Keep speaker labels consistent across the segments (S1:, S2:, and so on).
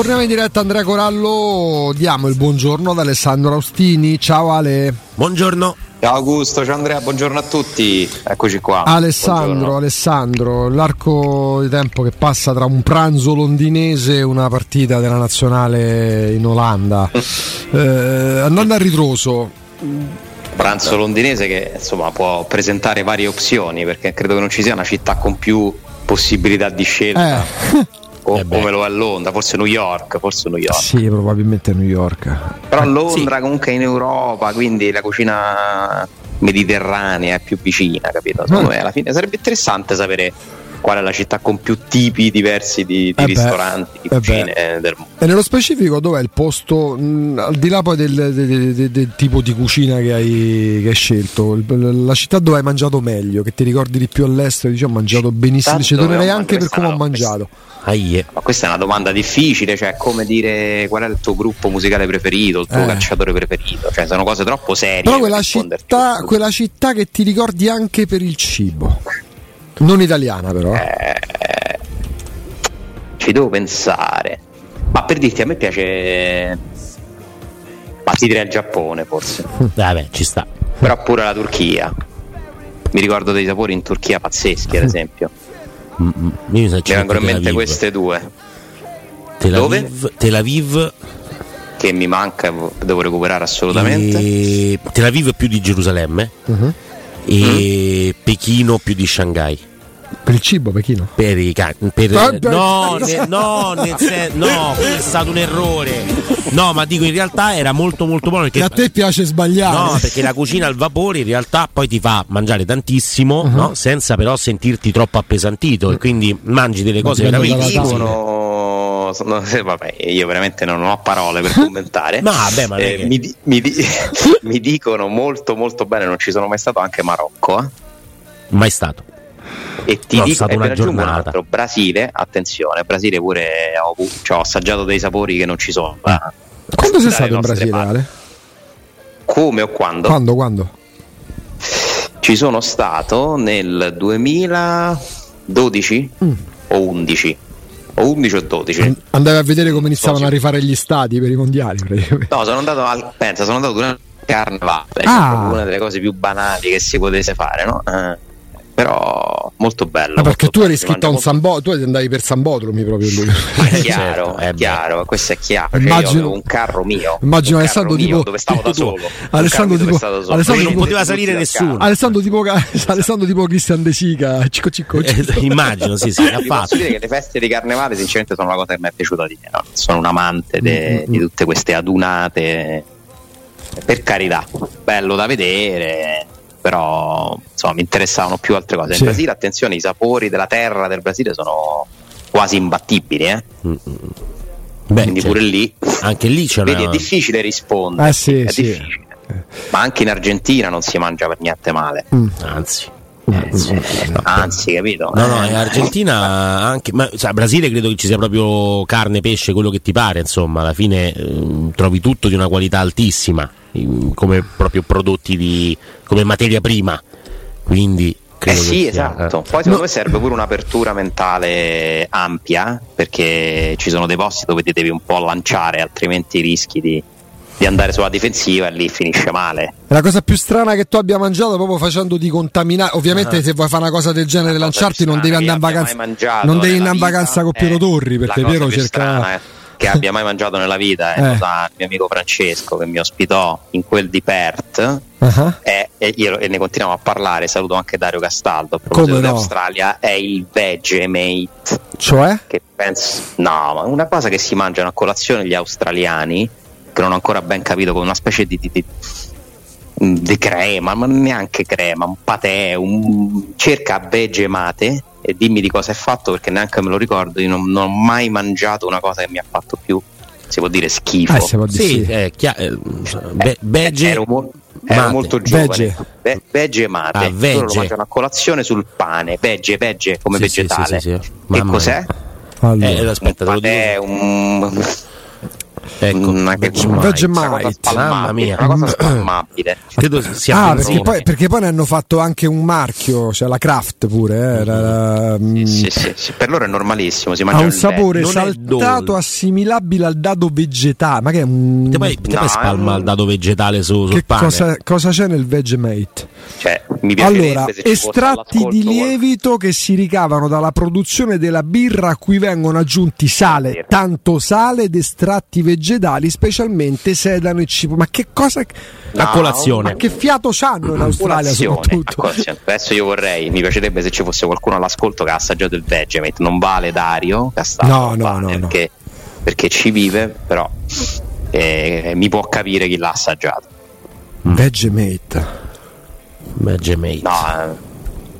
S1: Torniamo in diretta Andrea Corallo, diamo il buongiorno ad Alessandro Austini. Ciao Ale.
S2: Buongiorno.
S3: Ciao Augusto, ciao Andrea, buongiorno a tutti. Eccoci qua.
S1: Alessandro,
S3: Buongiorno.
S1: Alessandro, l'arco di tempo che passa tra un pranzo londinese e una partita della nazionale in Olanda. Eh, andando a ritroso,
S3: Pranzo londinese che insomma può presentare varie opzioni perché credo che non ci sia una città con più possibilità di scelta
S1: eh,
S3: co-
S2: Eh
S3: come lo è Londra, forse New York, forse New York.
S1: sì, probabilmente New York.
S3: Però Londra comunque è in Europa, quindi la cucina mediterranea è più vicina, capito? Secondo
S1: Mm.
S3: me alla fine sarebbe interessante sapere qual è la città con più tipi diversi di, di
S1: Eh beh,
S3: ristoranti, di
S1: eh
S3: cucine del mondo.
S1: E nello specifico dov'è il posto, mh, al di là poi del, del- del- del tipo di cucina che hai, che hai scelto, il- la città dove hai mangiato meglio, che ti ricordi di più all'estero, dici ho mangiato benissimo, ci
S3: dove
S1: tornerei anche per come ho mangiato.
S2: Aie.
S3: Ma questa è una domanda difficile, cioè come dire qual è il tuo gruppo musicale preferito, il tuo
S1: Eh.
S3: calciatore preferito, cioè sono cose troppo serie.
S1: Però
S3: per
S1: quella città, quella città che ti ricordi anche per il cibo. Non italiana però.
S3: Eh, ci devo pensare. Ma per dirti, a me piace. Ma ti direi il Giappone forse,
S2: Vabbè, ci sta.
S3: però pure la Turchia. Mi ricordo dei sapori in Turchia pazzeschi, ad esempio.
S2: Mm, mm. Io mi
S3: vengono in mente queste due
S2: Tel
S3: Dove?
S2: Aviv, Tel Aviv
S3: che mi manca, devo recuperare assolutamente.
S2: e Tel Aviv più di Gerusalemme
S1: Mhm.
S2: e Pechino più di Shanghai.
S1: Per il cibo, Pechino.
S2: Per i cani. Per, no, ne- no, nel sen- no, è stato un errore. No, ma dico in realtà era molto molto buono perché
S1: a te piace sbagliare.
S2: No, perché la cucina al vapore in realtà poi ti fa mangiare tantissimo,
S1: Uh-huh.
S2: no? senza però sentirti troppo appesantito e quindi mangi delle cose veramente.
S3: Dicono sono, eh, vabbè, io veramente non ho parole per commentare.
S2: No, vabbè, ma
S3: Eh,
S2: che-
S3: mi, di- mi di- mi dicono molto molto bene, non ci sono mai stato anche Marocco. eh.
S2: Mai stato.
S3: E ti
S2: No, è
S3: dico, e
S2: una
S3: aggiungo un
S2: giornata.
S3: altro, Brasile, attenzione, Brasile pure ho, cioè, ho assaggiato dei sapori che non ci sono.
S2: Ah.
S1: Quando sei stato in Brasile,
S3: parti.
S1: Ale?
S3: Come o quando?
S1: Quando, quando?
S3: Ci sono stato nel 2012
S1: Mm.
S3: o 11 o 11 o 12.
S1: Andavi a vedere come iniziavano a rifare gli stati per i mondiali.
S3: No, sono andato al pensa, sono andato durante il carnevale,
S1: Ah.
S3: una delle cose più banali che si potesse fare, no? Eh, però molto bello.
S1: Ma perché tu eri iscritto a un San Bo- tu andavi per San proprio lui.
S3: È
S2: Eh,
S3: chiaro,
S2: certo, eh,
S3: è chiaro, questo è chiaro. Cioè, io
S1: Immagino-
S3: avevo un carro mio.
S1: Immagino
S3: un
S1: Alessandro
S3: carro mio
S1: tipo
S3: dove stavo da solo.
S1: Alessandro tipo
S3: dove stavo da solo.
S1: Alessandro
S2: non
S1: tipo-
S2: poteva salire nessuno.
S1: Alessandro tipo, Alessandro tipo Cristian De Sica, cicco cicco.
S2: Eh, immagino, sì, sì, ha fatto.
S3: dire che le feste di carnevale sinceramente sono la cosa che mi è piaciuta di meno. Sono un amante de-
S1: Mm, mm,
S3: di tutte queste adunate. Per carità, bello da vedere, però insomma mi interessavano più altre cose.
S1: Sì.
S3: In Brasile, attenzione, i sapori della terra del Brasile sono quasi imbattibili, eh?
S2: Mm, mm. Beh,
S3: quindi
S2: cioè,
S3: pure lì
S2: anche lì c'è
S3: vedi,
S2: una...
S3: è difficile rispondere.
S1: Eh sì,
S3: è
S1: sì.
S3: difficile. Ma anche in Argentina non si mangia per niente male.
S2: Anzi,
S3: Eh,
S2: anzi. no.
S3: Anzi, capito?
S2: No, no,
S3: Eh,
S2: in Argentina anche, ma sai, Brasile credo che ci sia proprio carne, pesce, quello che ti pare, insomma, alla fine ehm, trovi tutto di una qualità altissima, come proprio prodotti di, come materia prima, quindi
S3: Eh sì,
S2: che sia-
S3: esatto.
S2: eh.
S3: Poi secondo me serve pure un'apertura mentale ampia, perché ci sono dei posti dove ti devi un po' lanciare, altrimenti rischi di, di andare sulla difensiva e lì finisce male.
S1: La cosa più strana che tu abbia mangiato proprio facendoti contaminare. Ovviamente,
S2: Ah.
S1: se vuoi fare una cosa del genere, lanciarti, non devi andare in vacanza. Non devi andare in vacanza con Piero Torri perché Piero cerca.
S3: Che abbia mai mangiato nella vita è
S1: Eh.
S3: cosa il mio amico Francesco che mi ospitò in quel di Perth
S1: Ah,
S3: e, e io- e ne continuiamo a parlare saluto anche Dario Castaldo a proposito
S1: Come no?
S3: dell'Australia è il Vegemate
S1: Cioè?
S3: che penso no ma una cosa che si mangiano a colazione gli australiani che non ho ancora ben capito come una specie di, di- di- di crema ma neanche crema un patè un cerca vegemate e dimmi di cosa è fatto perché neanche me lo ricordo io non, non ho mai mangiato una cosa che mi ha fatto più si può dire schifo
S1: Eh, si può dire
S2: Sì,
S1: sì.
S2: eh, chia- eh, be-
S3: Eh,
S2: vege-
S3: ero, mo- ero
S2: mate.
S3: molto giovane
S1: Vege.
S3: Ve- vegemate
S2: Ah,
S3: loro
S2: vege.
S3: lo mangiano a colazione sul pane vege vege come
S2: Sì,
S3: vegetale
S2: sì, sì, sì.
S3: che cos'è?
S1: Allora.
S2: Eh, aspetta, te lo
S3: un patè, un
S2: Ecco,
S3: una,
S2: Vegemite.
S1: Vegemite.
S3: spalmabile,
S2: Mamma mia.
S3: una cosa spalmabile.
S2: Credo sia
S1: Ah, perché poi, perché poi ne hanno fatto anche un marchio, cioè la Kraft pure. eh, era- mm,
S3: Sì, sì, sì, per loro è normalissimo si
S1: ha un sapore saltato assimilabile al dado vegetale. Ma che è un.
S2: Te poi, te
S3: No,
S2: spalma
S3: un-
S2: il dato vegetale su, sul pane.
S1: cosa, cosa c'è nel Vegemate?
S3: cioè,
S1: Allora, estratti di lievito che si ricavano dalla produzione della birra a cui vengono aggiunti sale, tanto sale ed estratti vegetali, specialmente sedano e cibo. Ma che cosa.
S2: A
S3: No,
S2: colazione.
S1: Ma che fiato c'hanno in Australia soprattutto?
S3: a. Adesso io vorrei, mi piacerebbe se ci fosse qualcuno all'ascolto che ha assaggiato il Vegemite, non vale Dario Castaldo,
S1: No,
S3: non
S1: no,
S3: vale,
S1: no, no.
S3: perché, perché ci vive, però eh, mi può capire chi l'ha assaggiato.
S1: Vegemate.
S2: Vegemate.
S3: No, è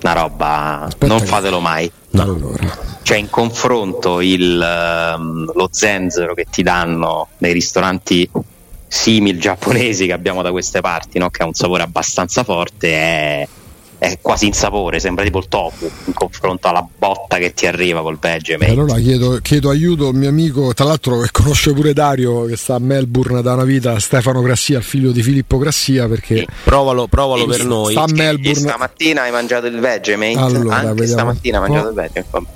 S3: una roba,
S1: Aspetta
S3: non
S1: che-
S3: fatelo mai.
S1: Allora.
S3: Cioè, in confronto il, ehm, lo zenzero che ti danno nei ristoranti simil giapponesi che abbiamo da queste parti, no? che ha un sapore abbastanza forte, è, è quasi insapore, sembra tipo il tofu in confronto alla botta che ti arriva col Vegemate.
S1: Allora chiedo, chiedo aiuto a un mio amico, tra l'altro che conosce pure Dario, che sta a Melbourne da una vita, Stefano Grassia, il figlio di Filippo Grassia, perché
S3: Sì.
S2: Provalo, provalo per noi.
S1: sta a Melbourne.
S3: Stamattina hai mangiato il Vegemate?
S1: Allora,
S3: Anche
S1: vediamo
S3: stamattina hai mangiato il? Vabbè.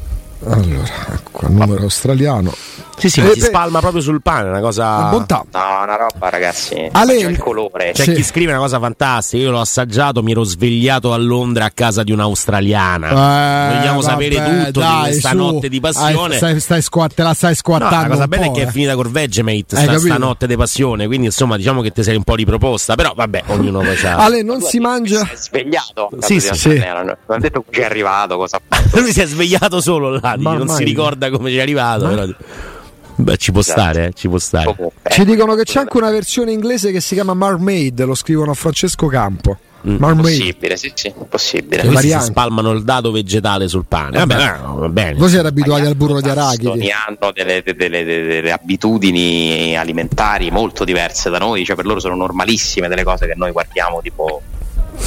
S1: Allora, ecco il numero australiano.
S2: Sì, sì, ma
S1: Eh,
S2: si
S1: beh,
S2: spalma proprio sul pane, una cosa.
S1: Bontà.
S3: No, una roba ragazzi.
S1: Ale-
S3: C'è il colore.
S2: C'è
S1: Sì.
S2: chi scrive una cosa fantastica. Io l'ho assaggiato, mi ero svegliato a Londra a casa di un'australiana.
S1: Eh,
S2: Vogliamo sapere
S1: vabbè,
S2: tutto
S1: dai,
S2: di questa
S1: su.
S2: notte di passione.
S1: Ah, stai, stai squat- te la stai
S2: No,
S1: squattando.
S2: la cosa
S1: un
S2: bella è che è
S1: eh.
S2: finita col Vegemate
S1: Hai
S2: sta, sta notte di passione. Quindi, insomma, diciamo che ti sei un po' riproposta. Però, vabbè, ognuno poi c'ha.
S1: Ale, non si mangia.
S3: Si è svegliato.
S2: Sì, sì,
S1: sì.
S3: Non ha detto come ci è arrivato, cosa
S2: Lui si è svegliato solo là, non si ricorda come ci è arrivato. Però... Beh, ci può
S3: Esatto.
S2: stare, eh, ci può stare.
S3: Comunque,
S1: Ci
S3: ecco,
S1: dicono che c'è anche una versione inglese che si chiama Marmaid, lo scrivono a Francesco Campo. Marmite.
S3: Possibile, sì, sì, possibile.
S2: Questi si spalmano il dado vegetale sul pane. Vabbè, no, va bene.
S1: Voi siete abituati al burro di
S3: Ogni
S1: arachidi.
S3: hanno delle, delle- delle- delle abitudini alimentari molto diverse da noi, cioè per loro sono normalissime delle cose che noi guardiamo tipo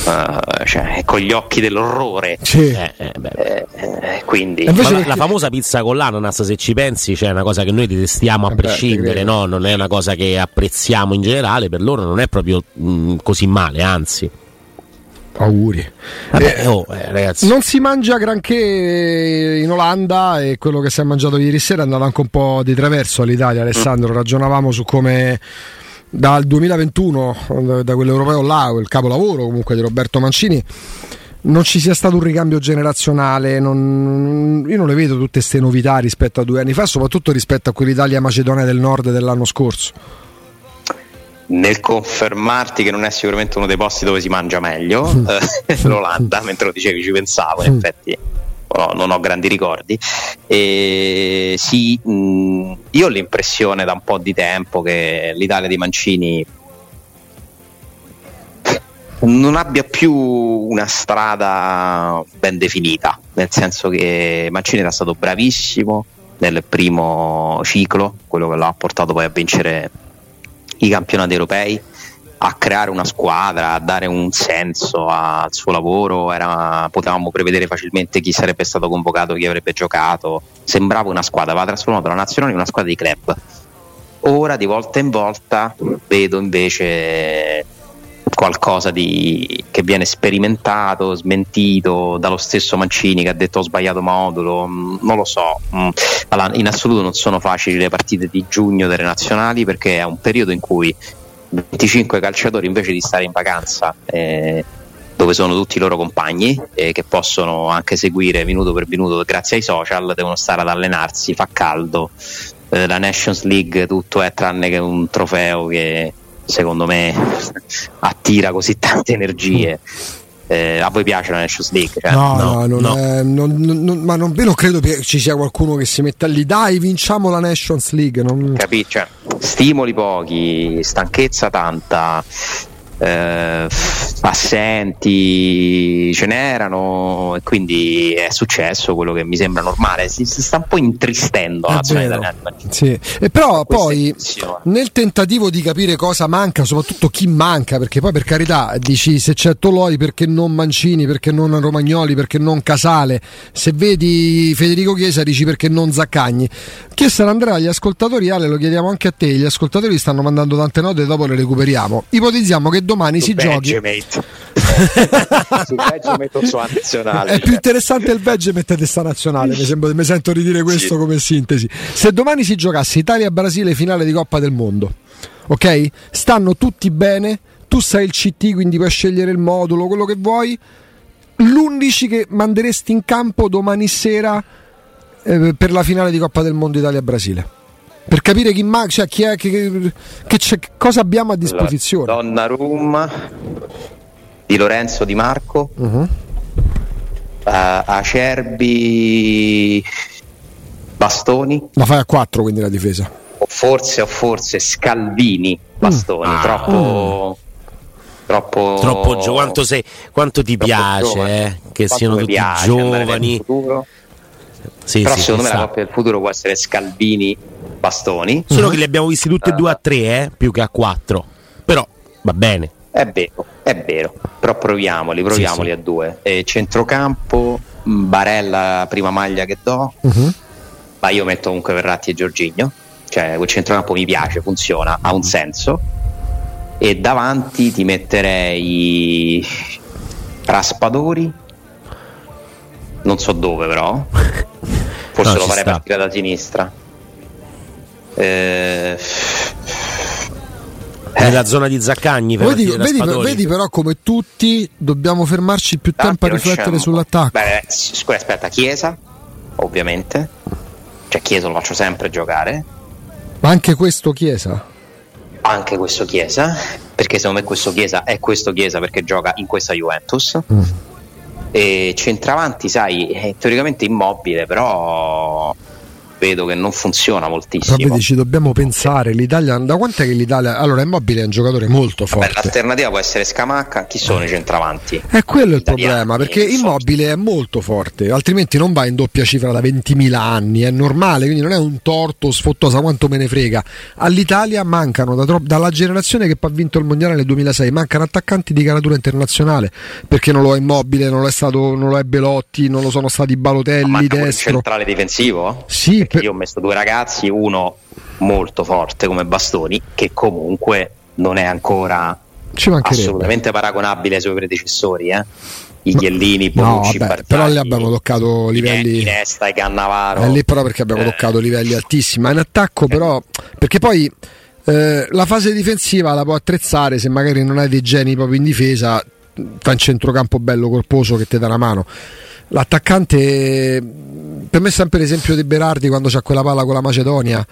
S3: eh, cioè, con gli occhi dell'orrore.
S1: Sì.
S2: Eh, eh.
S3: Eh, eh, quindi
S2: la,
S1: perché-
S2: la famosa pizza con l'ananas, se ci pensi, cioè, è una cosa che noi detestiamo a
S1: Eh beh,
S2: prescindere, no? non è una cosa che apprezziamo in generale, per loro non è proprio mh, così male, anzi.
S1: Auguri.
S2: Vabbè,
S1: Eh,
S2: oh, eh, ragazzi,
S1: Non si mangia granché in Olanda e quello che si è mangiato ieri sera è andato anche un po' di traverso all'Italia, Alessandro. Ragionavamo su come dal 2021, da- da quell'europeo là, il capolavoro comunque di Roberto Mancini, non ci sia stato un ricambio generazionale. non- io non le vedo tutte queste novità rispetto a due anni fa, soprattutto rispetto a quell'Italia-Macedonia del Nord dell'anno scorso.
S3: nel confermarti che non è sicuramente uno dei posti dove si mangia meglio, eh, l'Olanda, mentre lo dicevi ci pensavo, in
S1: Mm.
S3: effetti no, non ho grandi ricordi. E sì, mh, io ho l'impressione da un po' di tempo che l'Italia di Mancini non abbia più una strada ben definita, nel senso che Mancini era stato bravissimo nel primo ciclo, quello che l'ha portato poi a vincere i campionati europei, a creare una squadra, a dare un senso al suo lavoro, era- potevamo prevedere facilmente chi sarebbe stato convocato, chi avrebbe giocato, sembrava una squadra, aveva trasformato la nazionale in una squadra di club. Ora di volta in volta vedo invece qualcosa di, che viene sperimentato, smentito dallo stesso Mancini che ha detto ho sbagliato modulo, mm, non lo so. mm. In assoluto non sono facili le partite di giugno delle nazionali perché è un periodo in cui 25 calciatori invece di stare in vacanza eh, dove sono tutti i loro compagni e che possono anche seguire minuto per minuto grazie ai social, devono stare ad allenarsi, fa caldo, eh, la Nations League tutto è tranne che un trofeo che secondo me attira così tante energie. Eh, a voi piace la Nations League? Cioè,
S1: No,
S2: no,
S1: no, non
S2: no.
S1: è- non- non- ma non, non credo che ci sia qualcuno che si metta lì, dai, vinciamo la Nations League. non-
S3: Capi- cioè, stimoli pochi, stanchezza tanta, eh, assenti ce n'erano e quindi è successo quello che mi sembra normale. Si, si sta un po' intristendo la
S1: vero.
S3: italiana.
S1: Sì. E però poi nel tentativo di capire cosa manca, soprattutto chi manca, perché poi per carità dici se c'è Toloi perché non Mancini, perché non Romagnoli, perché non Casale, se vedi Federico Chiesa dici perché non Zaccagni. Chiesto Andrea agli ascoltatori, Ale lo chiediamo anche a te, gli ascoltatori stanno mandando tante note e dopo le recuperiamo. Ipotizziamo che domani si giochi.
S3: Vegemate. Su Vegemate o su nazionale.
S1: È più interessante il veg mettete sta nazionale, mi, sembra- mi sento di dire questo
S3: Sì.
S1: come sintesi. Se domani si giocasse Italia-Brasile finale di Coppa del Mondo, ok? Stanno tutti bene, tu sai il CT, quindi puoi scegliere il modulo, quello che vuoi. L'11 che manderesti in campo domani sera eh, per la finale di Coppa del Mondo Italia-Brasile. Per capire chi, ma- cioè, chi è, che, che c'è- cosa abbiamo a disposizione.
S3: Donnarumma, Di Lorenzo Di Marco,
S1: Mhm.
S3: eh, Acerbi, Bastoni.
S1: La fai a 4 quindi la difesa.
S3: o forse o forse Scalvini Bastoni
S2: Ah.
S3: troppo troppo
S2: troppo gio- quanto, sei, quanto ti piace
S3: giovane.
S2: eh, che
S3: Quanto
S2: siano tutti
S3: piace
S2: giovani.
S3: futuro.
S2: Sì,
S3: però
S2: sì,
S3: secondo me
S2: ci
S3: la coppia del futuro può essere Scalvini Bastoni.
S2: Solo che li abbiamo visti tutti e due a tre, eh, più che a quattro. Però va bene.
S3: è vero è vero. Però proviamoli proviamoli
S2: sì.
S3: a due. E centrocampo mh, Barella prima maglia che do.
S1: Mhm.
S3: ma io metto comunque Verratti e Giorgigno cioè quel centrocampo mi piace funziona ha un senso. E davanti ti metterei Raspadori. Non so dove però. Forse
S2: No,
S3: lo farei
S2: sta.
S3: partire da sinistra eh,
S2: Nella zona di Zaccagni per
S1: Vedi, vedi- vedi però come tutti dobbiamo fermarci più tempo a riflettere sull'attacco.
S3: Beh, scusa, aspetta, Chiesa, ovviamente. Cioè Chiesa lo faccio sempre giocare.
S1: Ma anche questo Chiesa.
S3: Anche questo Chiesa, perché secondo me questo Chiesa è questo Chiesa perché gioca in questa Juventus.
S1: Mm.
S3: E centravanti, sai, è teoricamente immobile, però vedo che non funziona
S1: Però
S3: moltissimo.
S1: vedi, ci dobbiamo pensare. L'Italia, da quant'è che l'Italia. Allora, Immobile è un giocatore molto
S3: Vabbè,
S1: forte.
S3: l'alternativa può essere Scamacca, chi sono i centravanti?
S1: È quello il problema, perché. Immobile è molto forte, altrimenti non va in doppia cifra da 20.000 anni, è normale, quindi non è un torto sfottosa quanto me ne frega. All'Italia mancano da tro- dalla generazione che ha vinto il mondiale nel 2006, mancano attaccanti di caratura internazionale, perché non lo è Immobile, non lo è stato non lo è Belotti, non lo sono stati Balotelli destro.
S3: centrale difensivo?
S1: Sì,
S3: Perché
S1: per-
S3: io ho messo due ragazzi, uno molto forte come Bastoni, che comunque non è ancora assolutamente paragonabile ai suoi predecessori, eh? I Chiellini,
S1: No,
S3: Bonucci,
S1: vabbè,
S3: Barzagli,
S1: però lì abbiamo toccato livelli
S3: Iniesta e Cannavaro.
S1: È lì però perché abbiamo
S3: Eh,
S1: toccato livelli altissimi. Ma in attacco, però, perché poi eh, la fase difensiva la può attrezzare se magari non hai dei geni proprio in difesa. Sta in centrocampo bello corposo che ti dà una mano. L'attaccante, per me, è sempre l'esempio di Berardi quando c'ha quella palla con la Macedonia.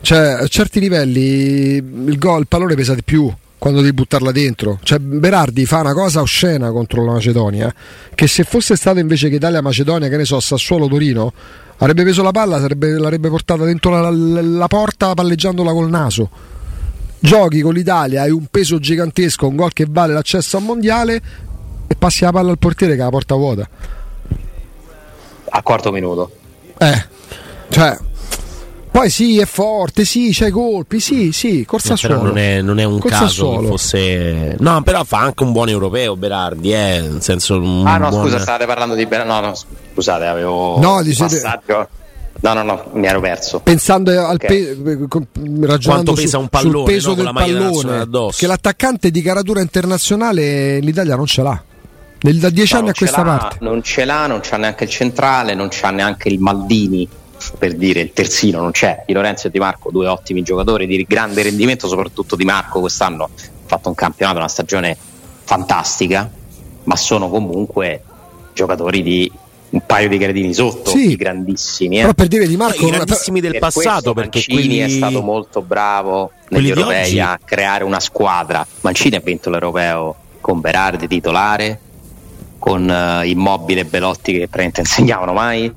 S1: Cioè, a certi livelli il gol, il pallone pesa di più quando devi buttarla dentro. Cioè, Berardi fa una cosa oscena contro la Macedonia. Che se fosse stato invece che Italia-Macedonia, che ne so, Sassuolo-Torino, avrebbe preso la palla, sarebbe- l'avrebbe portata dentro la, la- la porta palleggiandola col naso. Giochi con l'Italia, hai un peso gigantesco, un gol che vale l'accesso al mondiale e passi la palla al portiere che la porta vuota.
S3: Al quarto minuto.
S1: Eh, cioè, poi sì, è forte, sì, c'hai colpi, sì, sì, corsa
S2: No, però
S1: solo.
S2: non è, non è un
S1: Col
S2: caso
S1: Sassuolo.
S2: che fosse. No, però fa anche un buon europeo Berardi, eh, nel senso un
S3: Ah no,
S2: buon-
S3: scusa, stavate parlando di Ber- No, no, scusate, avevo
S1: No,
S3: passaggio. No, no, no, mi ero perso.
S1: Pensando al
S3: Ok.
S1: pe- con- ragionando
S2: Quanto
S1: su-
S2: pesa un pallone,
S1: sul peso
S2: no,
S1: del pallone, che l'attaccante di caratura internazionale l'Italia non ce l'ha. Nel- da dieci
S3: No,
S1: anni a questa parte.
S3: Non ce l'ha, non c'ha neanche il centrale, non c'ha neanche il Maldini, per dire il terzino non c'è. Di Lorenzo e Di Marco, due ottimi giocatori di grande rendimento, soprattutto Di Marco quest'anno ha fatto un campionato, una stagione fantastica, ma sono comunque giocatori di un paio di gradini sotto,
S1: Sì.
S3: i grandissimi. eh.
S1: Però per dire di Marco,
S2: i grandissimi del
S3: Per
S2: passato perché
S3: Mancini
S2: quelli
S3: è stato molto bravo negli europei
S2: oggi-
S3: a creare una squadra. Mancini ha vinto l'europeo con Berardi titolare, con eh, Immobile e Belotti che praticamente insegnavano mai,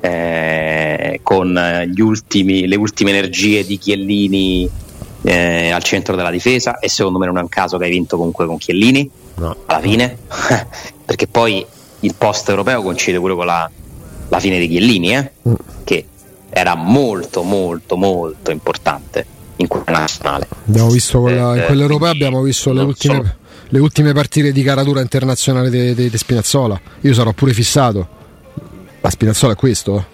S3: eh, con eh, gli ultimi- le ultime energie di Chiellini eh, al centro della difesa e secondo me non è un caso che hai vinto comunque con Chiellini
S2: No.
S3: alla fine, perché poi il post europeo coincide pure con la, la fine di Chiellini, eh,
S1: Mm.
S3: che era molto molto molto importante in quella nazionale.
S1: Abbiamo visto quella, in
S3: Eh,
S1: quell'europea
S3: quindi
S1: abbiamo visto le ultime,
S3: so.
S1: Le ultime partite di caratura internazionale di Spinazzola. Io sarò pure fissato. Ma Spinazzola è questo? eh.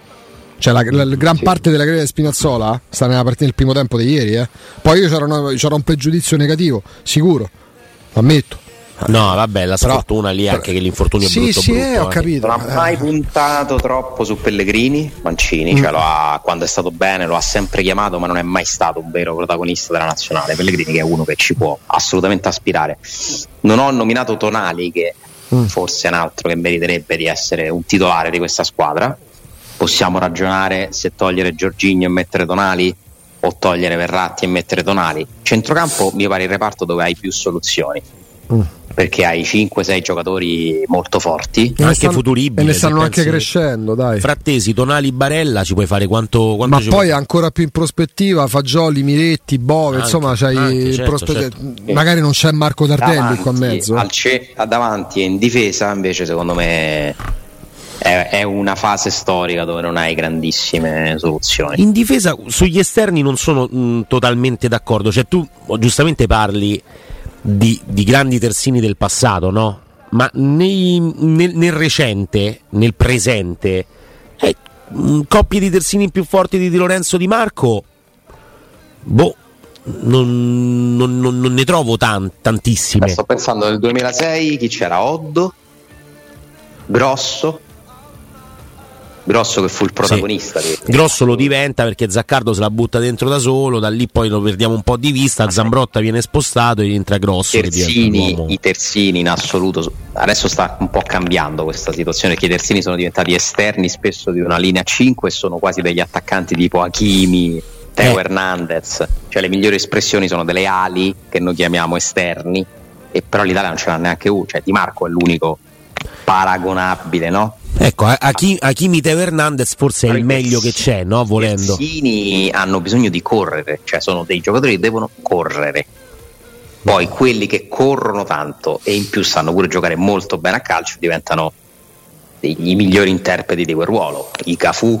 S1: Cioè la, la- la gran parte della carriera di Spinazzola sta nella partita nel primo tempo di ieri. eh. Poi io c'era, una- c'era un pregiudizio negativo, sicuro. Ammetto.
S2: No, vabbè, la
S1: Però-
S2: sfortuna lì è anche che l'infortunio è
S1: sì,
S2: brutto
S1: sì,
S2: brutto,
S1: eh, ho
S2: eh.
S1: capito.
S3: Non ha mai
S1: Eh.
S3: puntato troppo su Pellegrini, Mancini, cioè lo ha- quando è stato bene lo ha sempre chiamato, ma non è mai stato un vero protagonista della nazionale. Pellegrini che è uno che ci può assolutamente aspirare. Non ho nominato Tonali, che
S1: Mm.
S3: forse è un altro che meriterebbe di essere un titolare di questa squadra. Possiamo ragionare se togliere Giorginio e mettere Tonali o togliere Verratti e mettere Tonali. Centrocampo mi pare il reparto dove hai più soluzioni.
S1: Mm.
S3: Perché hai 5-6 giocatori molto forti,
S1: E ne
S2: anche
S1: stanno-
S2: futuribile,
S1: E ne
S2: se
S1: stanno anche crescendo, dai.
S2: Frattesi, Tonali, Barella ci puoi fare quanto, quanto
S1: Ma
S2: ci
S1: poi
S2: vuoi?
S1: ancora più in prospettiva, Fagioli, Miretti, Bove,
S2: Anche,
S1: insomma, c'hai
S2: anche, certo,
S1: prospe-
S2: certo.
S1: magari non c'è Marco Tardelli qua in mezzo.
S3: al ce- a davanti e in difesa invece secondo me è, è una fase storica dove non hai grandissime soluzioni
S2: In difesa sugli esterni non sono mh, totalmente d'accordo, cioè tu giustamente parli di, di grandi terzini del passato, no? Ma nei- nel, nel recente, nel presente, eh, mh, coppie di terzini più forti di Di Lorenzo Di Marco, boh, non, non- non- non ne trovo tan- tantissime.
S3: sto pensando nel 2006 chi c'era Oddo Grosso Grosso che fu il protagonista di-
S2: Grosso lo diventa perché Zaccardo se la butta dentro da solo, da lì poi lo perdiamo un po' di vista, Zambrotta viene spostato e entra Grosso che
S3: terzini, i terzini in assoluto adesso sta un po' cambiando questa situazione perché i terzini sono diventati esterni spesso di una linea 5 e sono quasi degli attaccanti tipo Hakimi Teo
S2: Eh.
S3: Hernandez. Cioè le migliori espressioni sono delle ali che noi chiamiamo esterni e però l'Italia non ce l'ha neanche uno cioè Di Marco è l'unico paragonabile no?
S2: Ecco, a- Hakim- Hakimi Teo Hernandez forse è il meglio che c'è, no? Volendo.
S3: I terzini hanno bisogno di correre, cioè sono dei giocatori che devono correre. Poi quelli che corrono tanto e in più sanno pure giocare molto bene a calcio diventano i migliori interpreti di quel ruolo. I Cafu,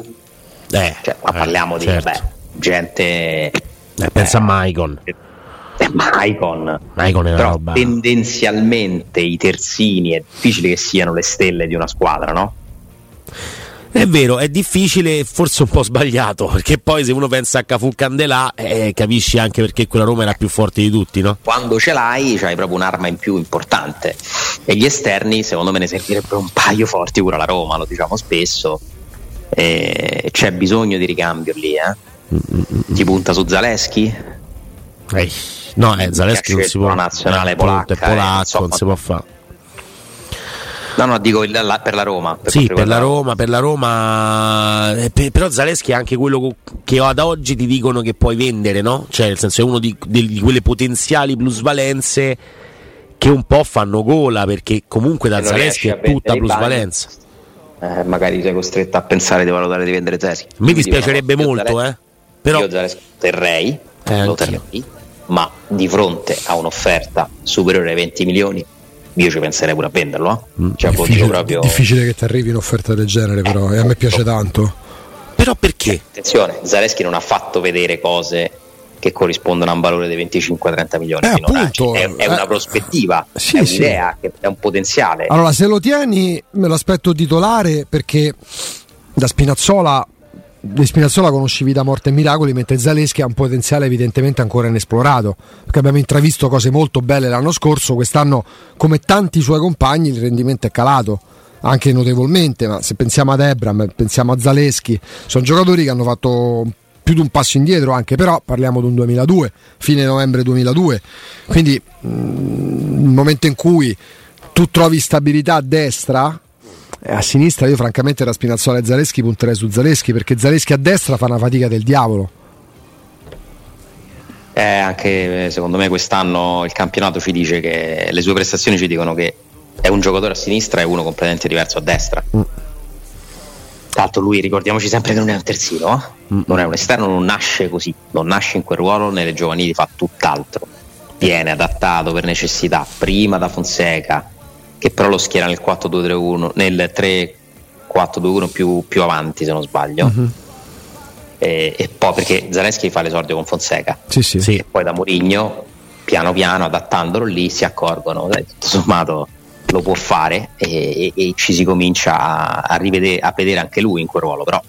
S2: Eh,
S3: cioè, ma
S2: eh,
S3: parliamo di
S2: certo.
S3: vabbè, gente.
S2: Eh, pensa a Maicon.
S3: Eh, Maicon.
S2: Maicon è
S3: Però
S2: roba.
S3: tendenzialmente i terzini è difficile che siano le stelle di una squadra, no?
S2: È vero, è difficile e forse un po' sbagliato, perché poi se uno pensa a Cafu Candelà, eh, capisci anche perché quella Roma era più forte di tutti, no?
S3: quando ce l'hai c'hai proprio un'arma in più importante e gli esterni secondo me ne servirebbero un paio forti pure alla Roma lo diciamo spesso E c'è bisogno di ricambio lì eh? ti punta su Zaleschi
S2: Eh, no, eh, Zaleschi non si può.
S3: la nazionale
S2: eh,
S3: polacca,
S2: è polacco,
S3: eh, non so
S2: non si può fare.
S3: No no dico il- la- per la Roma per
S2: Sì, per la Roma, per la Roma, eh, pe- però Zaleschi è anche quello che ad oggi ti dicono che puoi vendere, no? Cioè, nel senso è uno di, di- di quelle potenziali plusvalenze che un po' fanno gola, perché comunque da Zaleschi è tutta plusvalenza.
S3: eh, magari sei costretto a pensare di valutare di vendere Zaleschi
S2: Mi dispiacerebbe molto,
S3: Zaleschi-
S2: eh. Però
S3: io Zaleschi terrei
S2: Eh,
S3: lo terrei ma di fronte a un'offerta superiore ai 20 milioni io ci penserei pure a venderlo eh.
S2: Mm.
S3: cioè
S1: Difficile,
S3: proprio
S1: difficile che ti arrivi un'offerta del genere, però, e a me piace tanto.
S2: però perché?
S3: Attenzione, Zaleschi non ha fatto vedere cose che corrispondono a un valore di 25-30 milioni.
S1: Eh, appunto,
S3: è, è una
S1: eh,
S3: prospettiva,
S1: sì,
S3: è
S1: sì.
S3: un'idea, che è un potenziale.
S1: Allora, se lo tieni, me lo aspetto titolare perché da Spinazzola. Di Spinazzola conosci vita, morte e miracoli, mentre Zaleschi ha un potenziale evidentemente ancora inesplorato. Perché abbiamo intravisto cose molto belle l'anno scorso, quest'anno, come tanti suoi compagni, il rendimento è calato anche notevolmente. Ma se pensiamo ad Ebram, pensiamo a Zaleschi, sono giocatori che hanno fatto più di un passo indietro, anche però parliamo di un 2002, fine novembre 2002. Quindi mm, il momento in cui tu trovi stabilità a destra a sinistra io francamente da Spinazzola e Zaleschi punterei su Zaleschi perché Zaleschi a destra fa una fatica del diavolo
S3: Eh, anche eh, secondo me quest'anno il campionato ci dice che le sue prestazioni ci dicono che è un giocatore a sinistra e uno completamente diverso a destra.
S1: Mm.
S3: L'altro lui ricordiamoci sempre che non è un terzino, eh?
S1: Mm.
S3: non è un esterno, non nasce così, non nasce in quel ruolo, nelle giovanili fa tutt'altro. Viene adattato per necessità, prima da Fonseca, che però lo schiera nel 4-2-3-1, nel 3-4-2-1 più, più avanti se non sbaglio.
S1: Mm-hmm.
S3: E, e poi perché Zaleschi fa l'esordio con Fonseca
S1: sì sì,
S2: Sì.
S3: e poi da Mourinho piano piano adattandolo lì si accorgono dai, tutto sommato lo può fare e, e- e ci si comincia a, a rivedere a vedere anche lui in quel ruolo però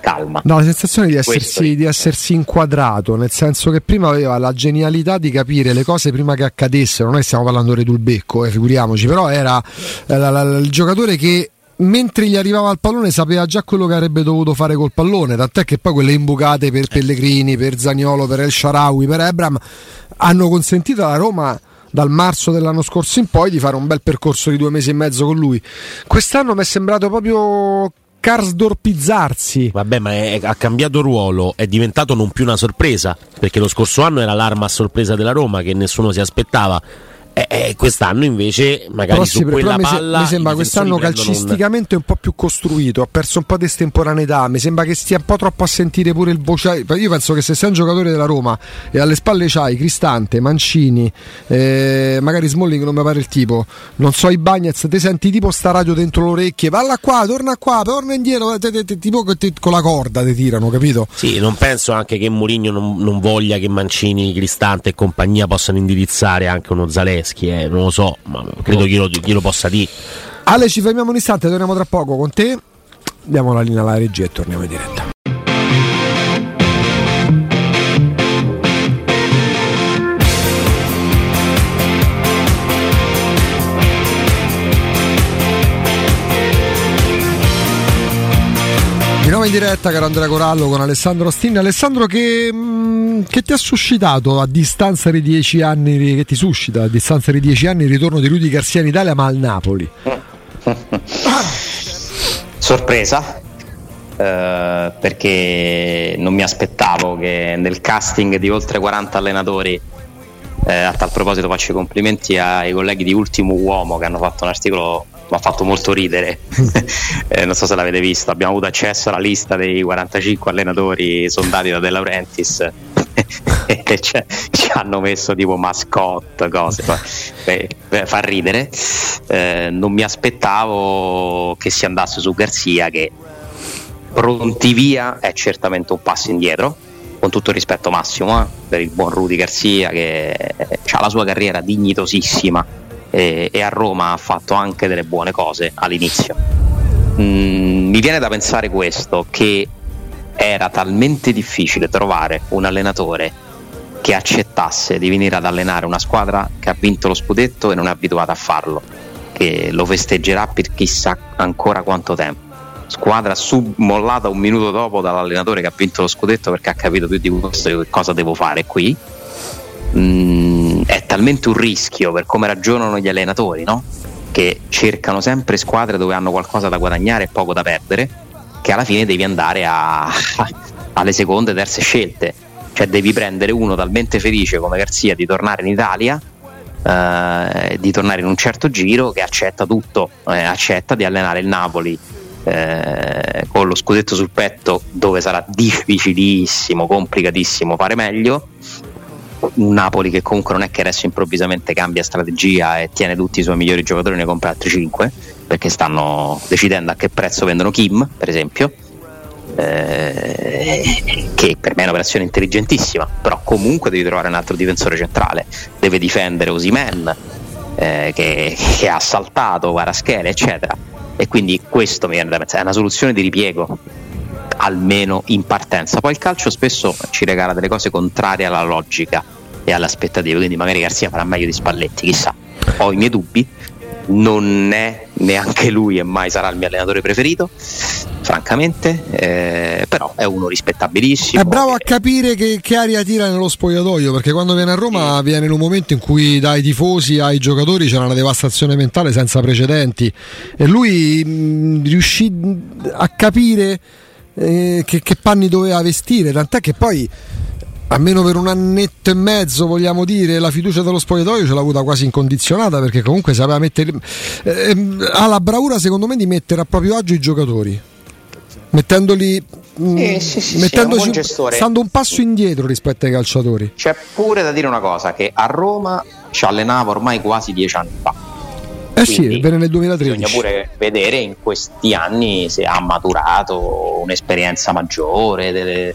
S3: calma
S1: No, la sensazione di essersi, di essersi inquadrato, nel senso che prima aveva la genialità di capire le cose prima che accadessero. Che stiamo parlando di Dulbecco, eh, figuriamoci, però era eh, la- la- il giocatore che mentre gli arrivava il pallone sapeva già quello che avrebbe dovuto fare col pallone. Tant'è che poi quelle imbucate per Pellegrini, per Zaniolo, per El Sharawi, per Ebram hanno consentito alla Roma. Dal marzo dell'anno scorso in poi di fare un bel percorso di due mesi e mezzo con lui. Quest'anno mi è sembrato proprio Karsdorpizzarsi.
S2: Vabbè, ma è- ha cambiato ruolo, è diventato non più una sorpresa, perché lo scorso anno era l'arma a sorpresa della Roma che nessuno si aspettava. E, e quest'anno invece magari
S1: Però, sì, però mi, se-
S2: palla
S1: mi sembra quest'anno
S2: prendono un-
S1: calcisticamente un po' più costruito, ha perso un po' di estemporaneità, mi sembra che stia un po' troppo a sentire pure il voce. Io penso che se sei un giocatore della Roma e alle spalle c'hai Cristante, Mancini, eh, magari Smalling non mi pare il tipo, non so i Bagnets, ti senti tipo sta radio dentro le orecchie, valla qua, torna qua, torna indietro, te- te- te- tipo con la corda ti tirano, capito?
S2: Sì, non penso anche che Mourinho non, non voglia che Mancini, Cristante e compagnia possano indirizzare anche uno Zaleschi, eh, non lo so, ma credo glielo, glielo possa dire.
S1: Ale, ci fermiamo un istante, torniamo tra poco con te. Diamo la linea alla regia e torniamo in diretta. Di nuovo in diretta, caro Andrea Corallo con Alessandro Stinni. Alessandro, che, mh, che ti ha suscitato a distanza di dieci anni? Che ti suscita a distanza di dieci anni il ritorno di Rudy Garcia in Italia, ma al Napoli?
S3: sorpresa eh, perché non mi aspettavo che nel casting di oltre 40 allenatori eh, a tal proposito faccio i complimenti ai colleghi di Ultimo Uomo che hanno fatto un articolo mi ha fatto molto ridere. Eh, non so se l'avete visto, abbiamo avuto accesso alla lista dei 45 allenatori sondati da De Laurentiis e ci, ci hanno messo tipo mascotte, cose. beh, fa ridere. Eh, non mi aspettavo che si andasse su Garzia che pronti via è certamente un passo indietro con tutto il rispetto massimo eh, per il buon Rudy Garzia che ha la sua carriera dignitosissima e, e a Roma ha fatto anche delle buone cose all'inizio. Mm, mi viene da pensare questo, che era talmente difficile trovare un allenatore che accettasse di venire ad allenare una squadra che ha vinto lo scudetto e non è abituata a farlo, che lo festeggerà per chissà ancora quanto tempo. Squadra sub- mollata un minuto dopo dall'allenatore che ha vinto lo scudetto perché ha capito più di questo cosa devo fare qui. Mm, talmente un rischio per come ragionano gli allenatori, no? Che cercano sempre squadre dove hanno qualcosa da guadagnare e poco da perdere, che alla fine devi andare a- alle seconde e terze scelte. Cioè devi prendere uno talmente felice come Garzia di tornare in Italia, eh, di tornare in un certo giro, che accetta tutto, eh, accetta di allenare il Napoli eh, con lo scudetto sul petto dove sarà difficilissimo, complicatissimo fare meglio. Un Napoli che comunque non è che adesso improvvisamente cambia strategia e tiene tutti i suoi migliori giocatori ne compra altri 5 perché stanno decidendo a che prezzo vendono Kim, per esempio. eh, che per me è un'operazione intelligentissima, però comunque devi trovare un altro difensore centrale, deve difendere Osimen eh, che, che ha saltato Varaschele, eccetera. E quindi questo mi viene da pensare, è una soluzione di ripiego, almeno in partenza. Poi il calcio spesso ci regala delle cose contrarie alla logica e alle aspettative, quindi magari Garzia farà meglio di Spalletti, chissà. Ho i miei dubbi, non è neanche lui e mai sarà il mio allenatore preferito, francamente, eh, però è uno rispettabilissimo.
S1: È bravo a capire che, che aria tira nello spogliatoio perché quando viene a Roma viene in un momento in cui dai tifosi ai giocatori c'era una devastazione mentale senza precedenti e lui mh, riuscì a capire eh, che, che panni doveva vestire, tant'è che poi almeno per un annetto e mezzo vogliamo dire la fiducia dello spogliatoio ce l'ha avuta quasi incondizionata perché comunque sapeva mettere ehm, ha la bravura secondo me di mettere a proprio agio i giocatori mettendoli mm,
S3: Sì, sì, sì, sì,
S1: mettendoci-
S3: un gestore.
S1: stando un passo indietro rispetto ai calciatori
S3: C'è pure da dire una cosa, che a Roma ci allenava ormai quasi dieci anni fa.
S1: Eh sì
S3: Quindi
S1: venne nel
S3: Bisogna
S1: 2013
S3: pure vedere in questi anni se ha maturato un'esperienza maggiore, delle,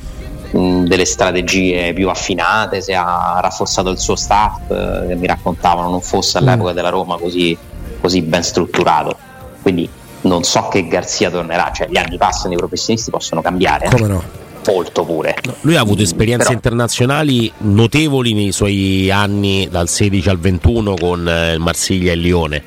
S3: mh, delle strategie più affinate, se ha rafforzato il suo staff, eh, che mi raccontavano non fosse all'epoca
S1: Mm.
S3: della Roma così, così ben strutturato. Quindi non so che Garzia tornerà, cioè gli anni passano, i professionisti possono cambiare, eh.
S1: come no
S3: molto pure.
S2: Lui ha avuto esperienze
S3: Però-
S2: internazionali notevoli nei suoi anni dal 16 al 21 con eh, il Marsiglia e il Lione.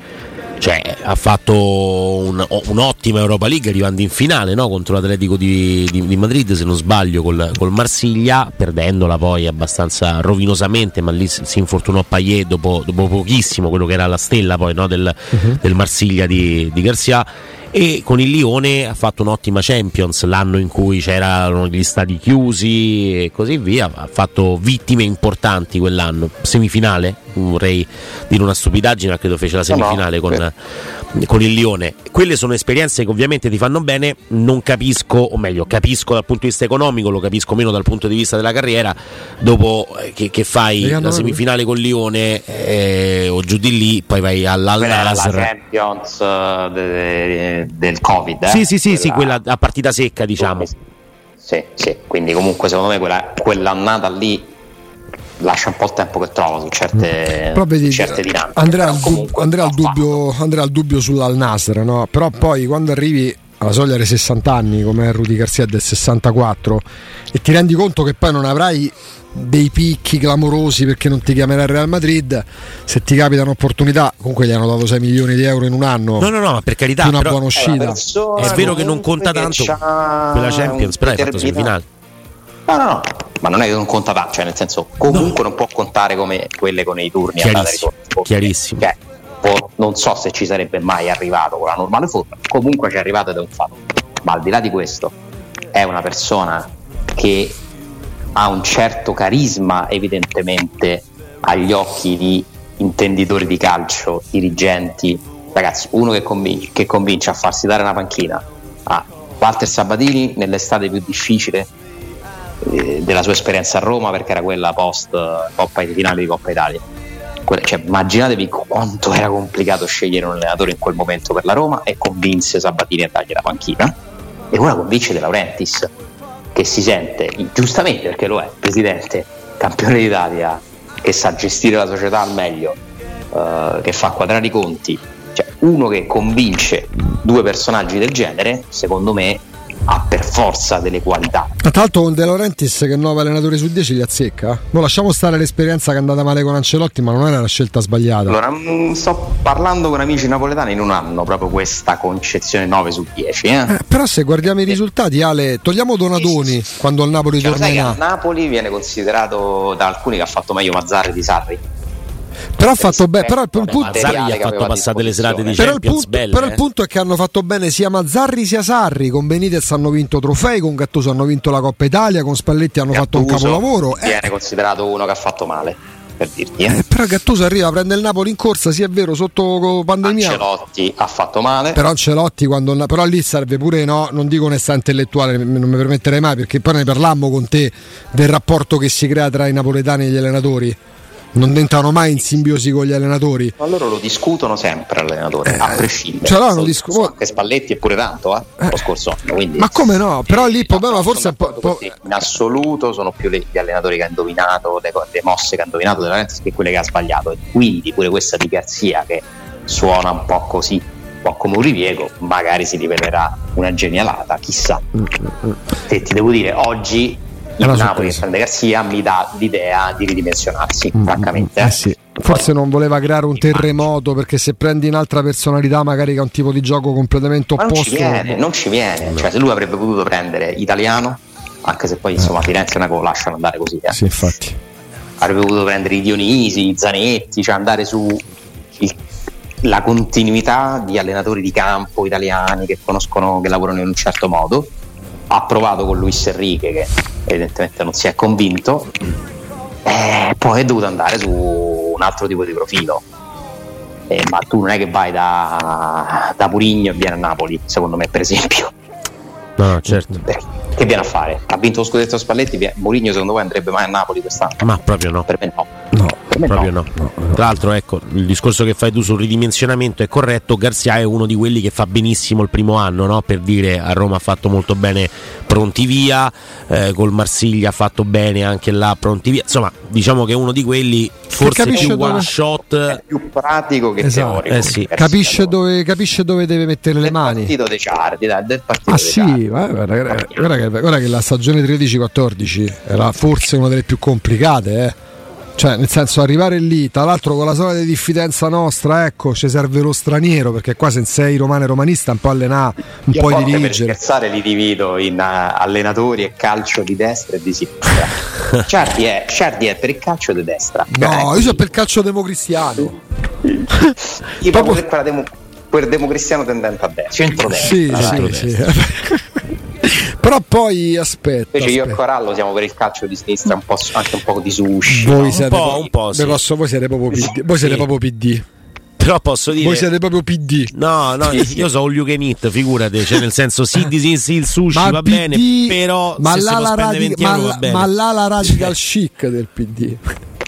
S2: Cioè, ha fatto un- un'ottima Europa League arrivando in finale no? contro l'Atletico di, di- di Madrid, se non sbaglio, col, col Marsiglia, perdendola poi abbastanza rovinosamente, ma lì si infortunò Payet dopo, dopo pochissimo, quello che era la stella poi no? del, del Marsiglia di, di Garcia e con il Lione ha fatto un'ottima Champions l'anno in cui c'erano gli stadi chiusi e così via ha fatto vittime importanti quell'anno. Semifinale? Vorrei dire una stupidaggine ma credo fece la
S3: No, no,
S2: semifinale con, con il Lione. Quelle sono esperienze che ovviamente ti fanno bene non capisco o meglio capisco dal punto di vista economico lo capisco meno dal punto di vista della carriera dopo eh, che, che fai
S1: Vediamo
S2: la semifinale con Lione eh, o giù di lì poi vai
S3: era la
S2: all'Al-Nasr
S3: Champions eh, de- del Covid. eh?
S2: Sì, sì, sì, sì, quella a partita secca, diciamo.
S3: Sì, sì, quindi comunque secondo me quella, quell'annata lì lascia un po' il tempo che trova su certe,
S1: Però vedi,
S3: certe dinamiche. Però
S1: il dub-
S3: l'ha fatto.
S1: dubbio, Andrea ha il dubbio sull'Al Nasr, no? però poi quando arrivi alla soglia dei 60 anni come Rudy Garcia del 64 e ti rendi conto che poi non avrai dei picchi clamorosi perché non ti chiamerà il Real Madrid se ti capita un'opportunità comunque gli hanno dato 6 milioni di euro in un anno
S2: No, no, no, ma per carità,
S1: una
S2: però
S1: buona uscita
S2: è vero che non conta tanto quella Champions, però hai fatto semifinale.
S3: No, no, no, ma non è che non conta tanto, cioè nel senso comunque non può contare come quelle con i turni
S2: Chiarissimo,
S3: ritorno.
S2: chiarissimo.
S3: Cioè, può- non so se ci sarebbe mai arrivato con la normale forma, comunque ci è arrivato ed è un fatto. Ma al di là di questo, è una persona che ha un certo carisma evidentemente agli occhi di intenditori di calcio, dirigenti ragazzi, uno che convince, che convince a farsi dare una panchina a Walter Sabatini nell'estate più difficile eh, della sua esperienza a Roma perché era quella post Coppa finale di Coppa Italia. Cioè, immaginatevi quanto era complicato scegliere un allenatore in quel momento per la Roma e convinse Sabatini a dargli la panchina. E ora convince De Laurentiis che si sente, giustamente perché lo è, presidente, campione d'Italia, che sa gestire la società al meglio, eh, che fa quadrare i conti. Cioè, uno che convince due personaggi del genere, secondo me, ha per forza delle qualità.
S1: Tra l'altro con De Laurentiis che 9 allenatori su 10 li azzecca. Non lasciamo stare l'esperienza che è andata male con Ancelotti, ma non era una scelta sbagliata.
S3: Allora, mm, sto parlando con amici napoletani, non hanno proprio questa concezione 9 su 10. Eh?
S1: Eh, però se guardiamo i risultati, Ale, togliamo Donadoni quando al Napoli
S3: Cioè, lo sai che a
S1: tornerà.
S3: Napoli viene considerato da alcuni che ha fatto meglio Mazzarri di Sarri.
S1: Però ha fatto bene. Però il punto,
S2: Mazzarri ha fatto passare delle serate di
S1: però il
S2: Champions
S1: punto-
S2: belle.
S1: però il
S2: eh.
S1: punto è che hanno fatto bene sia Mazzarri sia Sarri. Con Benitez hanno vinto trofei, con Gattuso hanno vinto la Coppa Italia, con Spalletti hanno fatto un
S3: Gattuso
S1: capolavoro. Eh,
S3: Viene considerato uno che ha fatto male, per dirti. Eh.
S1: eh, però Gattuso arriva, prende il Napoli in corsa, sì è vero, sotto pandemia.
S3: Ancelotti ha fatto male.
S1: Però Ancelotti quando però lì serve pure no, non dico onestà intellettuale, non mi permetterei mai perché poi ne parlammo con te del rapporto che si crea tra i napoletani e gli allenatori. Non entrano mai in simbiosi con gli allenatori.
S3: Ma loro lo discutono sempre l'allenatore, a prescindere.
S1: cioè, loro
S3: So-
S1: discu-
S3: so Anche Spalletti è pure tanto, eh, lo scorso anno. Quindi...
S1: Ma come no? Però lì il problema
S3: No,
S1: forse è po'. po-.
S3: In assoluto sono più gli allenatori che ha indovinato, le, le mosse che ha indovinato che quelle che ha sbagliato. E quindi pure questa di Garzia che suona un po' così, un po' come un ripiego, magari si rivelerà una genialata, chissà. Se ti devo dire, oggi il Napoli che prende Garzia mi dà l'idea di ridimensionarsi, francamente.
S1: Eh sì. Forse non voleva creare un terremoto perché se prendi un'altra personalità magari che ha un tipo di gioco completamente
S3: Ma non ci
S1: opposto.
S3: viene, non ci viene. Cioè, se lui avrebbe potuto prendere italiano, anche se poi insomma Firenze che lo lasciano andare così, eh.
S1: Sì, infatti.
S3: avrebbe potuto prendere i Dionisi, i Zanetti, cioè andare su il- la continuità di allenatori di campo italiani che conoscono, che lavorano in un certo modo. Ha provato con Luis Enrique, che evidentemente non si è convinto, e poi è dovuto andare su un altro tipo di profilo. Eh, ma tu non è che vai da, da Purigno e vieni a Napoli, secondo me, per esempio.
S2: No, certo.
S3: Perché- Che viene a fare? Ha vinto lo scudetto Spalletti, vie- Mourinho secondo voi andrebbe mai a Napoli quest'anno?
S2: Ma proprio no.
S3: Per me no.
S1: No.
S3: Per me
S2: Proprio no. Tra l'altro, ecco, il discorso che fai tu sul ridimensionamento è corretto. Garzia è uno di quelli che fa benissimo il primo anno, no? per dire a Roma ha fatto molto bene pronti via, eh, col Marsiglia ha fatto bene anche là pronti via. Insomma, diciamo che è uno di quelli forse più
S1: dove-
S2: one shot.
S3: È più pratico che
S1: Esatto.
S3: teorico.
S2: Eh sì.
S1: Capisce dove, capisce dove deve mettere le
S3: del
S1: mani.
S3: partito dei Ciardi, dai, del partito
S1: Ah
S3: dei
S1: sì, guarda, guarda, guarda che, guarda che la stagione 13-14 era forse una delle più complicate, eh. Cioè, nel senso, arrivare lì, tra l'altro con la solita diffidenza nostra, ecco, ci serve lo straniero, perché qua se sei romano e romanista un po' allenare, un
S3: Io
S1: po'
S3: volte per
S1: dirigere.
S3: scherzare li divido in uh, allenatori e calcio di destra e di sinistra. Ciardi è, Ciardi è per il calcio di destra.
S1: No,
S3: Eh,
S1: io sono per il calcio democristiano.
S3: Io proprio per, quella demo- quel democristiano tendente a destra, centro-destra.
S1: Sì,
S3: dai.
S1: sì, sì. Però poi aspetta.
S3: Invece io e
S1: aspetta.
S3: Corallo siamo per il calcio di sinistra, un po', anche un po' di sushi.
S1: Voi
S3: no?
S1: siete,
S2: po',
S1: proprio-
S2: un po', sì.
S1: Posso- voi siete proprio PD. Voi siete
S2: Sì.
S1: proprio PD.
S2: Però posso dire.
S1: Voi siete proprio PD.
S2: No, no, io so un you can eat, figurate, cioè nel senso sì, sì, sì, il sushi
S1: Ma
S2: va
S1: PD
S2: bene, però
S1: ma
S2: se se
S1: là
S2: lo
S1: la,
S2: spende
S1: radica-
S2: 20
S1: ma,
S2: euro va
S1: la-
S2: bene.
S1: ma là la radical chic del PD.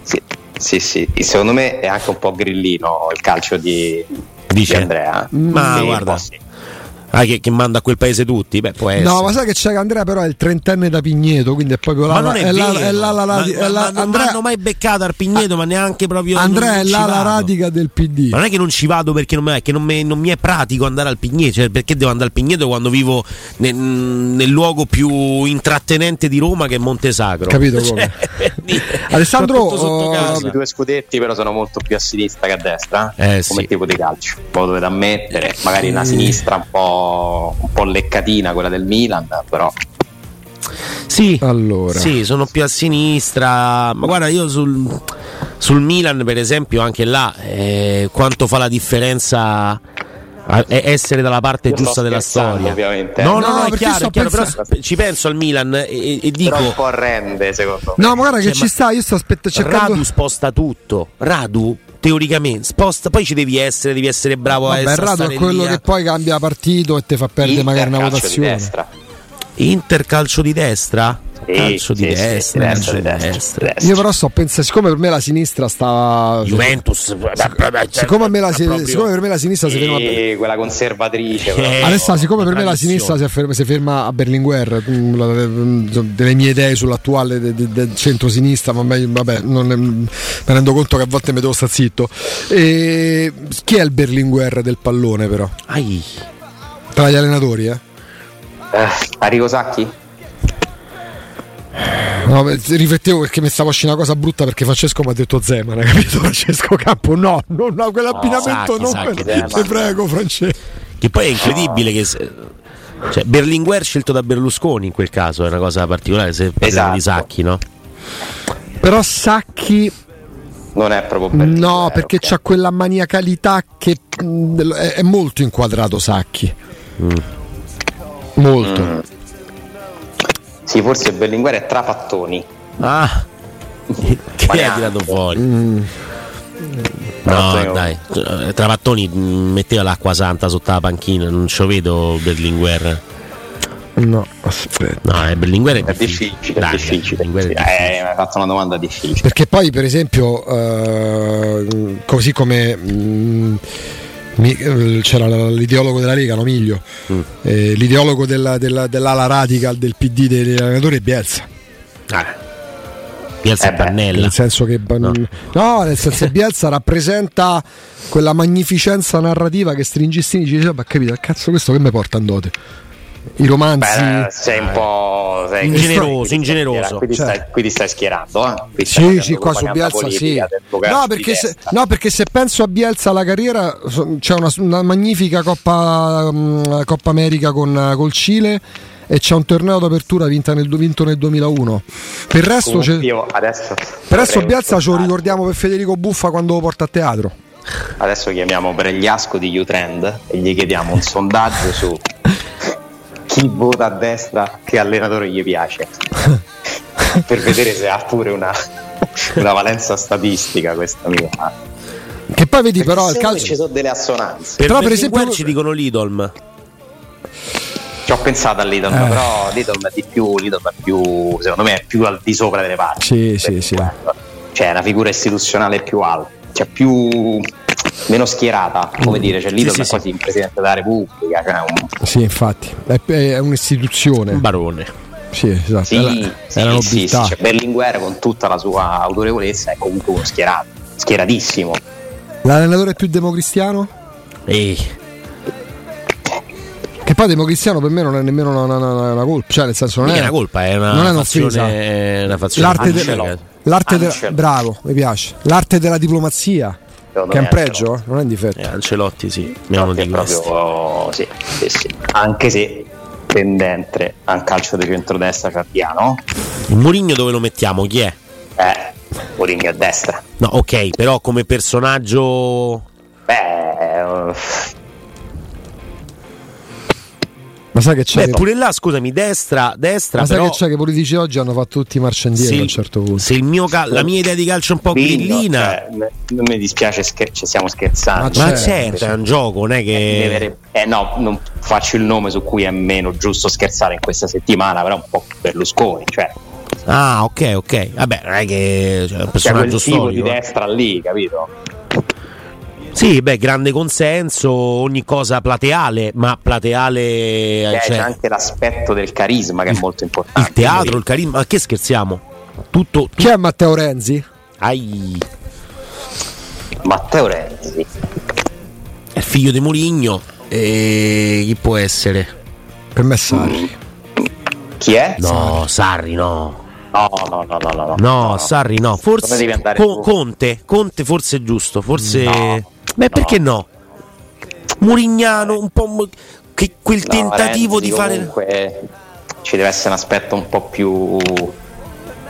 S3: Sì, sì, sì. Secondo me è anche un po' grillino il calcio di,
S2: Dice?
S3: di Andrea.
S2: Ma
S3: Sì, un
S2: guarda.
S3: po' sì.
S2: Ah, che, che manda a quel paese tutti? Beh, può essere.
S1: No, ma sai che c'è che Andrea però è il trentenne da Pigneto, quindi è proprio là,
S2: Ma non è,
S1: là,
S2: vero.
S1: è la
S2: Ma-
S1: radi-
S2: ma-
S1: è là-
S2: ma non
S1: Andrea,
S2: mi hanno mai beccato al Pigneto, ma neanche proprio.
S1: Andrea
S2: non
S1: è là la radica del PD.
S2: Ma non è che non ci vado perché non, mi- è che non, mi, non mi è pratico andare al Pigneto, cioè perché devo andare al Pigneto quando vivo nel, nel luogo più intrattenente di Roma che è Montesacro.
S1: Capito
S2: Cioè,
S1: come? Alessandro,
S2: casa.
S3: I due scudetti però sono molto più a sinistra che a destra
S2: Eh,
S3: come
S2: sì.
S3: tipo di calcio poi dovete ammettere magari una sinistra un po', un po' leccatina quella del Milan però
S2: Sì,
S1: Allora.
S2: sì, sono più a sinistra. Ma guarda, io sul, sul Milan, per esempio, anche là, eh, quanto fa la differenza a- essere dalla parte
S3: Io
S2: giusta della storia.
S3: ovviamente.
S2: No, no,
S1: No,
S2: no, è
S1: perché
S2: chiaro, è chiaro, però
S1: pensando-
S2: ci penso al Milan e, e- e dico.
S3: però un po' rende secondo me
S1: No, ma guarda che
S2: Cioè,
S1: ci
S2: ma-
S1: sta, io sto aspettando cercando
S2: Radu sposta tutto. Radu teoricamente sposta, poi ci devi essere, devi essere bravo a
S1: Vabbè,
S2: essere
S1: Rado è quello che poi cambia partito e ti fa perdere
S3: Inter,
S1: magari una
S3: calcio di
S1: votazione.
S3: destra.
S2: Inter calcio di destra? Calcio di destra.
S1: Io però sto pensando, siccome per me la sinistra sta.
S2: Juventus,
S1: Siccome, a me la,
S2: proprio-
S1: siccome per me la sinistra si ferma.
S3: Sì, quella conservatrice.
S2: Eh,
S1: Alessà, siccome per me la sinistra si ferma, si ferma a Berlinguer, mm, mm, delle mie idee sull'attuale de- de- del centro-sinistra, ma meglio- vabbè, non è- mi rendo conto che a volte mi devo stare zitto. E chi è il Berlinguer del pallone, però?
S2: Ai.
S1: Tra gli allenatori, eh?
S3: Eh, Arrigo Sacchi?
S1: No, riflettevo perché mi stavo uscendo una cosa brutta perché Francesco mi ha detto Zeman, hai capito? Francesco Campo, no, no, no quell'abbinamento
S2: Sacchi,
S1: non
S2: Sacchi.
S1: Ti prego, Francesco.
S2: Che poi è incredibile che se- cioè, Berlinguer scelto da Berlusconi in quel caso è una cosa particolare se parliamo di
S3: Esatto.
S2: Sacchi, no?
S1: Però Sacchi
S3: Non è proprio Berlinguer,
S1: No, perché
S3: ok.
S1: c'ha quella maniacalità che mh, è, molto inquadrato Sacchi. Molto.
S3: Mm. Sì, forse Berlinguer è Trapattoni.
S2: Ah. che
S3: neanche.
S2: tirato fuori?
S1: Mm.
S2: No,
S3: Travattoni-
S2: dai. Eh, Travattoni metteva l'acqua santa sotto la panchina, non ci vedo Berlinguer.
S1: No, aspetta.
S2: No, eh, Berlinguer è
S3: È
S2: difficile.
S3: difficile, è
S2: Dai,
S3: difficile.
S2: Berlinguer è
S3: Sì,
S2: difficile.
S3: eh, mi hai fatto una domanda difficile.
S1: Perché poi, per esempio, eh, così come mh, eh, c'era l- l'ideologo della Lega, no Miglio,
S2: Mm.
S1: eh, l'ideologo della, della- dell'ala radical del PD degli allenatori è Bielsa.
S2: Ah. Piazza
S3: Eh beh,
S2: Pannella.
S1: Nel senso che
S2: No.
S1: no. nel senso che Bielsa rappresenta quella magnificenza narrativa che Stringistini ci dice: Ma capito, cazzo, questo che mi porta in dote? I romanzi.
S3: Beh, sei un po'. Sei
S2: Ingeneroso, ingeneroso.
S3: schierando, Qui ti,
S1: Cioè.
S3: stai, qui ti stai schierando, eh? Qui
S1: Sì, sì, qua su Bielsa sì. No perché, se, no, perché se penso a Bielsa alla carriera c'è una, una magnifica Coppa, mm, Coppa America con, col Cile e c'è un torneo d'apertura nel, vinto nel 2001. Per il resto,
S3: io adesso,
S1: per resto Bielsa ce lo ricordiamo per Federico Buffa quando lo porta a teatro.
S3: Adesso chiamiamo Bregliasco di Utrend e gli chiediamo un sondaggio su chi vota a destra, che allenatore gli piace, per vedere se ha pure una, una valenza statistica questa mia.
S1: Che poi vedi
S3: Perché
S1: però
S3: me
S1: calcio...
S3: ci sono delle assonanze.
S2: Per
S1: Però, per esempio-
S2: ci dicono Lidolm.
S3: Ci ho pensato a Lidl,
S1: Eh.
S3: però Lidl è di più, Lidl è più, secondo me è più al di sopra delle parti.
S1: Sì, sì, sì.
S3: Cioè è una figura istituzionale più alta, cioè più meno schierata, come dire, cioè Lidl
S2: sì,
S3: è
S2: sì.
S3: quasi il Presidente della Repubblica, cioè un-
S1: Sì, infatti, è, è un'istituzione.
S2: Un barone.
S1: Sì, esatto.
S3: Sì,
S1: Era,
S3: sì,
S1: era
S3: sì, sì, cioè Berlinguer con tutta la sua autorevolezza è comunque uno schierato, schieratissimo.
S1: L'allenatore più democristiano?
S2: Ehi,
S1: Che poi democristiano per me non è nemmeno una, una- una- una colpa, cioè nel senso non
S2: non
S1: è
S2: è una colpa, è una
S1: non è
S2: fazione, è una fazione
S1: L'arte, de- l'arte de-
S3: Ancelotti.
S1: bravo, mi piace. L'arte della diplomazia,
S3: Secondo
S1: che è un pregio,
S3: Ancelotti.
S1: eh, non è un difetto.
S2: Eh, Ancelotti, sì,
S3: È
S2: di
S3: proprio sì, sì, sì. anche se tendente a un calcio di centrodestra cardiano,
S2: Il Murigno dove lo mettiamo? Chi è?
S3: eh, Mourinho a destra.
S2: No, ok, però come personaggio
S3: Beh,
S1: Ma sai che c'è?
S2: Beh,
S1: che,
S2: pure là, scusami, destra, destra,
S1: ma sai
S2: però
S1: che c'è che i politici oggi hanno fatto tutti marcia indietro a un certo punto.
S2: se il mio ca- la mia idea di calcio è un po'
S3: Vigno,
S2: grillina,
S3: cioè, non mi dispiace, scher- ci stiamo scherzando.
S1: Ma
S2: ma
S1: certo,
S2: certo, è un gioco, non è che
S3: Deve- Eh no, non faccio il nome su cui è meno giusto scherzare in questa settimana, però un po' Berlusconi, cioè,
S2: Ah, ok, ok. Vabbè, non è che cioè, è un
S3: c'è
S2: personaggio
S3: quel tipo di
S2: storico. eh.
S3: destra lì, capito?
S2: Sì, beh, grande consenso, ogni cosa plateale, ma plateale
S3: Eh,
S2: cioè,
S3: c'è anche l'aspetto del carisma che è molto importante.
S2: il teatro, il carisma, ma che scherziamo? Tutto, tu-
S1: Chi è Matteo Renzi?
S2: ai,
S3: Matteo Renzi,
S2: è figlio di Murigno e chi può essere?
S1: Per me è Sarri.
S3: chi è?
S2: No, Sarri no.
S3: No, no, no, no, no. no,
S2: No, Sarri no, forse? Conte, Conte forse è giusto, forse
S3: No,
S2: Beh, perché no? Murignano, un po' quel tentativo
S3: Renzi
S2: di fare
S3: comunque ci deve essere un aspetto un po' più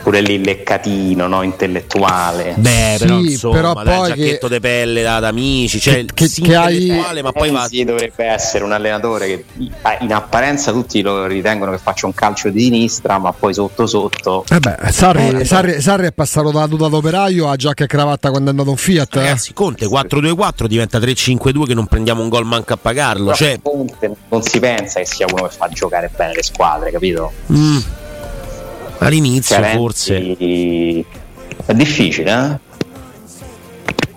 S3: pure lì leccatino, no? intellettuale.
S2: Beh,
S1: Sì,
S2: però insomma,
S1: però
S2: dai,
S1: poi
S2: giacchetto
S1: che-
S2: di pelle da, da amici, cioè
S1: Che- che-
S2: sì,
S1: che hai-
S2: intellettuale, ma poi va
S3: Renzi dovrebbe essere un allenatore che eh, in apparenza tutti lo ritengono che faccia un calcio di sinistra, ma poi sotto sotto
S1: Eh beh, Sarri,
S3: Eh,
S1: Sarri- Sarri è passato da tuta d'operaio a giacca e cravatta quando è andato in Fiat. eh.
S2: Ragazzi, Conte 4-2-4 diventa 3-5-2 che non prendiamo un gol manco a pagarlo. Cioè,
S3: Conte non si pensa che sia uno che fa giocare bene le squadre, capito?
S2: mm, all'inizio
S3: Cioè,
S2: forse.
S3: È difficile, eh?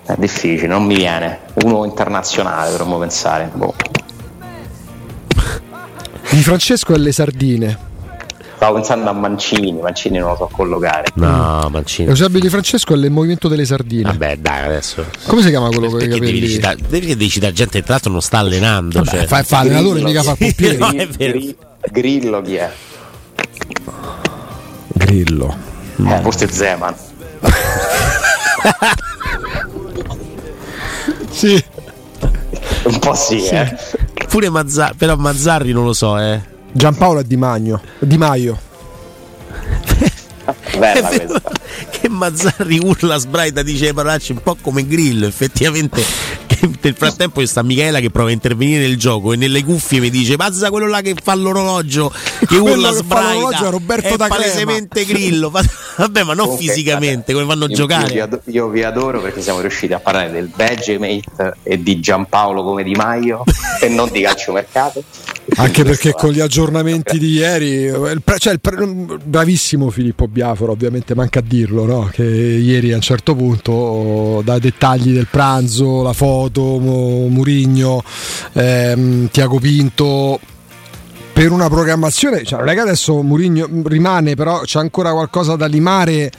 S3: È difficile, non mi viene. Uno internazionale dovremmo pensare. Boh.
S1: Di Francesco e le sardine.
S3: Stavo pensando a Mancini, Mancini non lo so collocare.
S2: No, Mancini.
S1: Eusebio Di Francesco è il movimento delle sardine.
S2: Vabbè, dai, adesso.
S1: Come si chiama quello con i
S2: devi,
S1: capelli?
S2: citare, perché devi citare gente che tra l'altro non sta allenando?
S1: Vabbè,
S2: cioè.
S1: fa, fa allenatore, mica fa il pompiere.
S2: No, è vero.
S3: Gri- Grillo chi è?
S1: Grillo.
S3: Eh, forse Zeman.
S1: Sì.
S3: Un po' sì, eh.
S2: Pure Mazzarri, però Mazzarri non lo so, eh.
S1: Giampaolo è Di Magno. Di Maio.
S3: Bella questa.
S2: che Mazzarri urla sbraita dice le parolacce un po' come Grillo effettivamente nel frattempo ci sta Michela che prova a intervenire nel gioco e nelle cuffie mi dice Mazza quello là che fa l'orologio che urla sbraita
S1: è Roberto
S2: è
S1: da Crema."
S2: palesemente Grillo vabbè ma non
S3: Comunque,
S2: fisicamente come fanno a
S3: io-
S2: giocare
S3: Io vi, adoro, io vi adoro perché siamo riusciti a parlare del Vegemate e di Giampaolo come Di Maio e non di calciomercato.
S1: Anche perché con gli aggiornamenti di ieri, eh, cioè bravissimo Filippo Biaforo, ovviamente manca a dirlo, no? che ieri a un certo punto dai dettagli del pranzo, la foto, Murigno, ehm, Tiago Pinto. Per una programmazione, cioè che adesso Murigno rimane, però c'è ancora qualcosa da limare e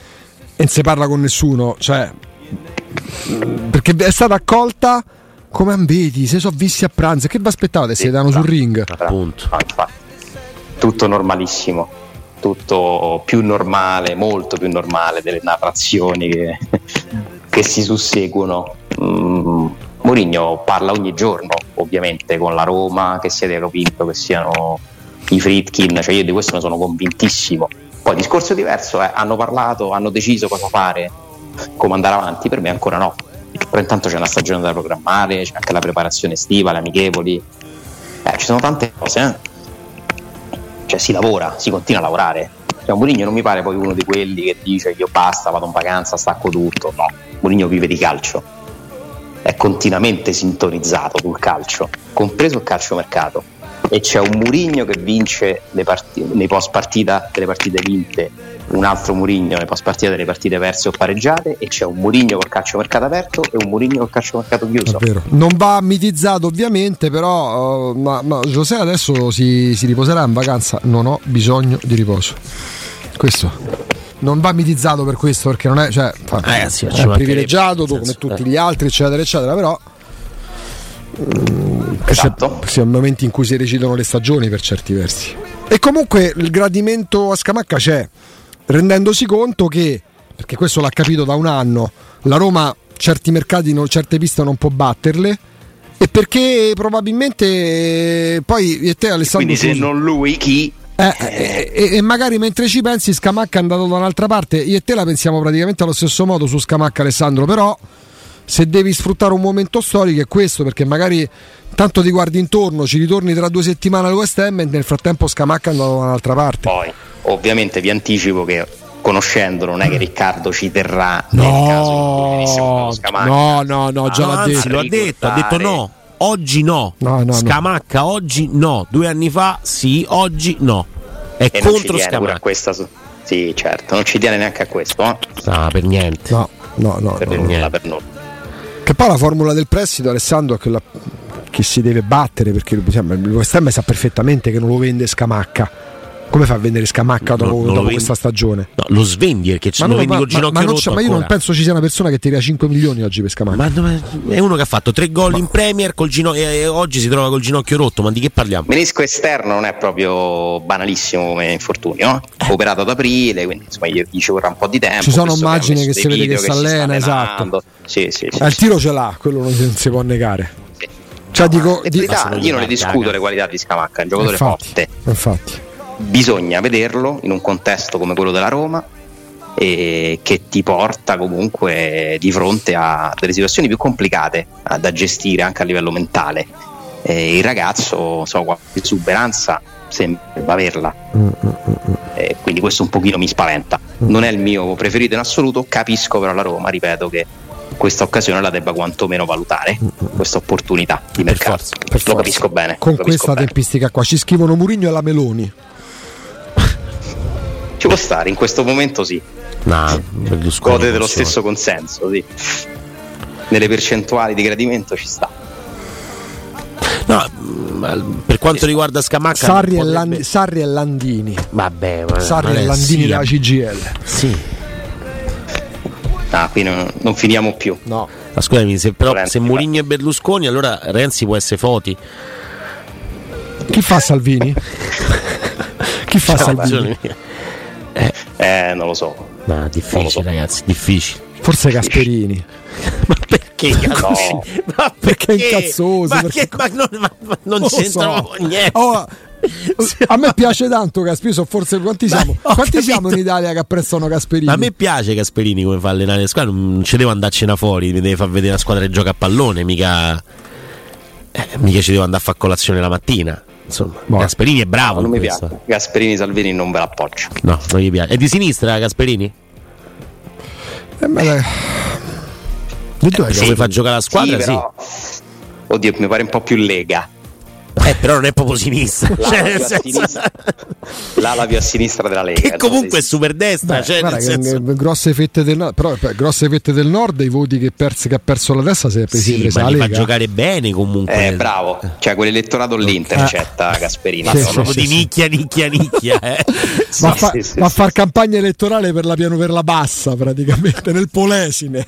S1: non si parla con nessuno. Cioè, perché è stata accolta come ambeti, se sono visti a pranzo. Che vi aspettavate? Se danno sul ring?
S2: Appunto.
S3: Infatti. Tutto normalissimo, tutto più normale, molto più normale delle narrazioni che, che si susseguono. Mm, Mourinho parla ogni giorno, ovviamente, con la Roma, che sia Diego Pinto, che siano i Fritkin, cioè io di questo ne sono convintissimo. Poi discorso diverso, eh, hanno parlato, hanno deciso cosa fare, come andare avanti, per me ancora no. Però intanto c'è una stagione da programmare, c'è anche la preparazione estiva, le amichevoli, eh, ci sono tante cose, eh. Cioè si lavora, si continua a lavorare. Cioè, Mourinho non mi pare poi uno di quelli che dice io basta, vado in vacanza, stacco tutto. No, Mourinho vive di calcio. È continuamente sintonizzato sul calcio, compreso il calciomercato. E c'è un Mourinho che vince le parti- nei post partita delle partite vinte, un altro Mourinho nei post partita delle partite perse o pareggiate, e c'è un Mourinho col calciomercato aperto e un Mourinho col calciomercato chiuso.
S1: Davvero. Non va mitizzato ovviamente, però uh, ma, ma José adesso si, si riposerà in vacanza. Non ho bisogno di riposo. Questo. Non va mitizzato per questo perché non è, cioè, fa-
S2: Ragazzi, ci
S1: è privilegiato
S2: nel
S1: come tutti
S2: eh.
S1: gli altri, eccetera, eccetera, però mm,
S3: Esatto.
S1: sono momenti in cui si decidono le stagioni per certi versi. E comunque il gradimento a Scamacca c'è, rendendosi conto che, perché questo l'ha capito da un anno, la Roma certi mercati, non- certe piste non può batterle. E perché probabilmente eh, poi e te Alessandro
S3: Quindi se non lui chi?
S1: eh, eh, e, e magari mentre ci pensi Scamacca è andato da un'altra parte io e te la pensiamo praticamente allo stesso modo su Scamacca Alessandro però se devi sfruttare un momento storico è questo perché magari tanto ti guardi intorno ci ritorni tra due settimane al West Ham e nel frattempo Scamacca è andato da un'altra parte
S3: Poi, ovviamente vi anticipo che conoscendolo non è che Riccardo ci terrà nel caso in cui
S1: no
S3: Scamacca.
S1: no no no già
S2: No,
S1: l'ha
S2: anzi,
S1: detto
S2: lo ha detto, ha detto no. Oggi no.
S1: No, no, no.
S2: Scamacca oggi no. Due anni fa sì, oggi no. È
S3: E
S2: contro Scamacca.
S3: questa. Sì, certo, non ci tiene neanche a questo, eh?
S2: No, per niente.
S1: no no no,
S3: per
S1: no.
S3: nulla,
S2: niente.
S3: per nulla.
S1: che poi la formula del prestito Alessandro è quella che si deve battere perché il West Ham sa perfettamente che non lo vende Scamacca come fa a vendere Scamacca dopo, dopo questa stagione
S2: No, lo svendi perché ce
S1: Ma,
S2: lo
S1: no,
S2: vendi
S1: ma-
S2: col
S1: ma-
S2: ginocchio
S1: ma
S2: rotto
S1: ma io non penso ci sia una persona che tira 5 milioni oggi per Scamacca.
S2: Ma è uno che ha fatto tre gol in Premier col gino- e e oggi si trova col ginocchio rotto. Ma di che parliamo?
S3: Menisco esterno non è proprio banalissimo come infortunio, eh? operato ad aprile, quindi insomma gli, gli ci vorrà un po' di tempo.
S1: Ci sono immagini che
S3: dei
S1: si vede
S3: video
S1: che si allena, esatto.
S3: Sì, sì, sì.
S1: Eh, il tiro ce l'ha, quello non si, può negare.
S3: sì.
S1: Cioè, dico, di-
S3: qualità, io non le discuto
S2: caga.
S3: le qualità di Scamacca, è un giocatore
S1: infatti,
S3: forte.
S1: infatti.
S3: Bisogna vederlo in un contesto come quello della Roma e che ti porta comunque di fronte a delle situazioni più complicate eh, da gestire anche a livello mentale. E il ragazzo, so, qualche esuberanza sembra averla. E quindi questo un pochino mi spaventa. Non è il mio preferito in assoluto, capisco però la Roma, ripeto che questa occasione la debba quantomeno valutare, questa opportunità di mercato.
S2: forza,
S1: Per
S3: Lo
S1: forza.
S3: capisco bene.
S1: Con
S3: capisco
S1: questa
S3: bene.
S1: tempistica qua ci scrivono Murigno e la Meloni.
S3: Ci può stare, in questo momento sì.
S2: Berlusconi
S3: Gode dello stesso consenso, sì. Nelle percentuali di gradimento ci sta.
S2: No, per quanto riguarda Scamacca
S1: Sarri e,
S2: potrebbe-
S1: Lan- Sarri e Landini.
S2: Vabbè, ma
S1: Sarri
S2: ma
S1: e Landini
S2: sì,
S1: della CGL.
S2: Sì.
S3: Ah, qui non, non finiamo più.
S1: No.
S2: Ma scusami, se, però,
S3: Renzi,
S2: se Mourinho e Berlusconi, allora Renzi può essere Foti.
S1: Chi fa Salvini? Chi fa Salvini?
S3: Eh, non lo so.
S2: No, difficile,
S3: so.
S2: ragazzi, difficile.
S1: Forse Gasperini.
S2: Ma perché?
S3: No.
S2: Ma
S1: Perché è incazzoso,
S2: Ma,
S1: perché-
S2: che- ma non, ma- ma non c'entra
S1: so.
S2: niente.
S1: Oh, a me piace tanto Gasperini, sono forse quanti
S2: Ma-
S1: siamo?
S2: ho
S1: Quanti
S2: capito.
S1: siamo in Italia che apprezzano Gasperini?
S2: Ma a me piace Gasperini come fa a allenare le squadre, non ci devo andarcene fuori, mi deve far vedere la squadra che gioca a pallone, mica, eh, mica ci devo andare a fare colazione la mattina. Insomma,
S1: Boh.
S2: Gasperini è bravo.
S3: non
S2: in
S3: mi
S2: questo.
S3: piace. Gasperini Salvini non ve l'appoggio.
S2: No, non gli piace. È di sinistra Gasperini?
S1: Eh, ma dove
S2: Se
S1: che-
S2: vuoi far giocare la squadra,
S3: sì,
S2: sì.
S3: però... Oddio, mi pare un po' più lega.
S2: Eh, però non è proprio sinistra.
S3: L'ala
S2: Cioè,
S3: più
S2: nel
S3: a
S2: senso-
S3: sinistra. L'ala più a sinistra della Lega.
S2: che comunque è
S3: sì, sì.
S2: super destra.
S1: Beh,
S2: cioè,
S1: guarda
S2: senso...
S1: eh, grosse fette del nord, però grosse fette del nord i voti che, perse- che ha perso la testa si è presi
S2: Sì,
S1: presa
S2: ma
S1: la
S2: li fa giocare bene comunque.
S3: Eh, bravo. Cioè, quell'elettorato lì intercetta Gasperini.
S2: Ma
S1: Sì,
S2: sono
S1: sì,
S2: proprio
S1: sì,
S2: di
S1: sì.
S2: nicchia, nicchia, nicchia. Eh.
S1: Va, a
S3: Sì,
S1: fa-
S3: sì, sì,
S1: va a
S3: sì,
S1: far
S3: sì.
S1: campagna elettorale per la piano per la bassa praticamente nel Polesine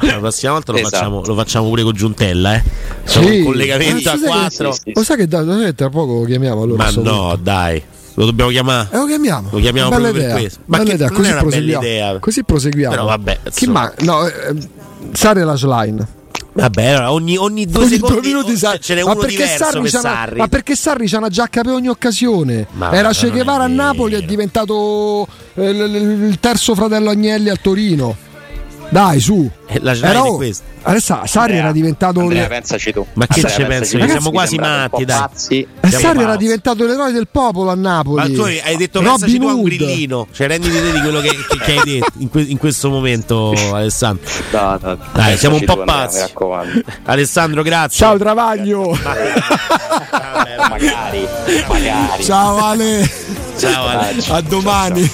S2: La prossima volta lo,
S3: Esatto.
S2: facciamo, lo facciamo pure con Giuntella, eh.
S1: Sì.
S2: un collegamento
S1: Ah,
S2: a quattro.
S1: lo sai che da, da- tra poco lo chiamiamo allora
S2: Ma no, dai, lo dobbiamo chiamare.
S1: Eh, lo chiamiamo
S2: Lo chiamiamo
S1: bella
S2: proprio per
S1: idea.
S2: questo. Ma
S1: Bella
S2: che
S1: idea. Così, proseguiamo.
S2: idea.
S1: così proseguiamo
S2: Però vabbè,
S1: chi ma no eh, Sarri e la Schlein
S2: Vabbè, allora ogni, ogni due
S1: Ogni
S2: secondi
S1: due minuti Sarri-
S2: ce n'è
S1: ma
S2: uno diverso
S1: Sarri
S2: per
S1: c'ha una-
S2: Sarri.
S1: ma perché Sarri c'ha una giacca per ogni occasione
S2: Ma
S1: era Che Guevara a Napoli è diventato eh, il terzo fratello Agnelli al Torino dai su
S2: Eh, la
S1: Era- oh,
S2: questa.
S1: adesso Sarri
S3: Andrea,
S1: era diventato
S3: Andrea, pensaci tu.
S2: Ma che
S3: Andrea,
S2: ci io?
S3: Mi
S2: Siamo quasi matti, dai.
S3: pazzi.
S1: Eh,
S2: Siamo
S1: Sarri era diventato l'eroe del popolo a Napoli
S2: Ma tu hai detto pensaci
S1: Robin
S2: tu a un grillino. Cioè, renditi te di quello che, che- che hai detto in, que- in questo momento, Alessandro.
S3: No, no,
S2: Dai, siamo un po'
S3: tu, Andrea,
S2: pazzi.
S3: Mi raccomando.
S2: Alessandro, grazie.
S1: ciao Travaglio
S3: magari, magari.
S1: ciao Ale
S2: Ciao, Ale.
S1: a domani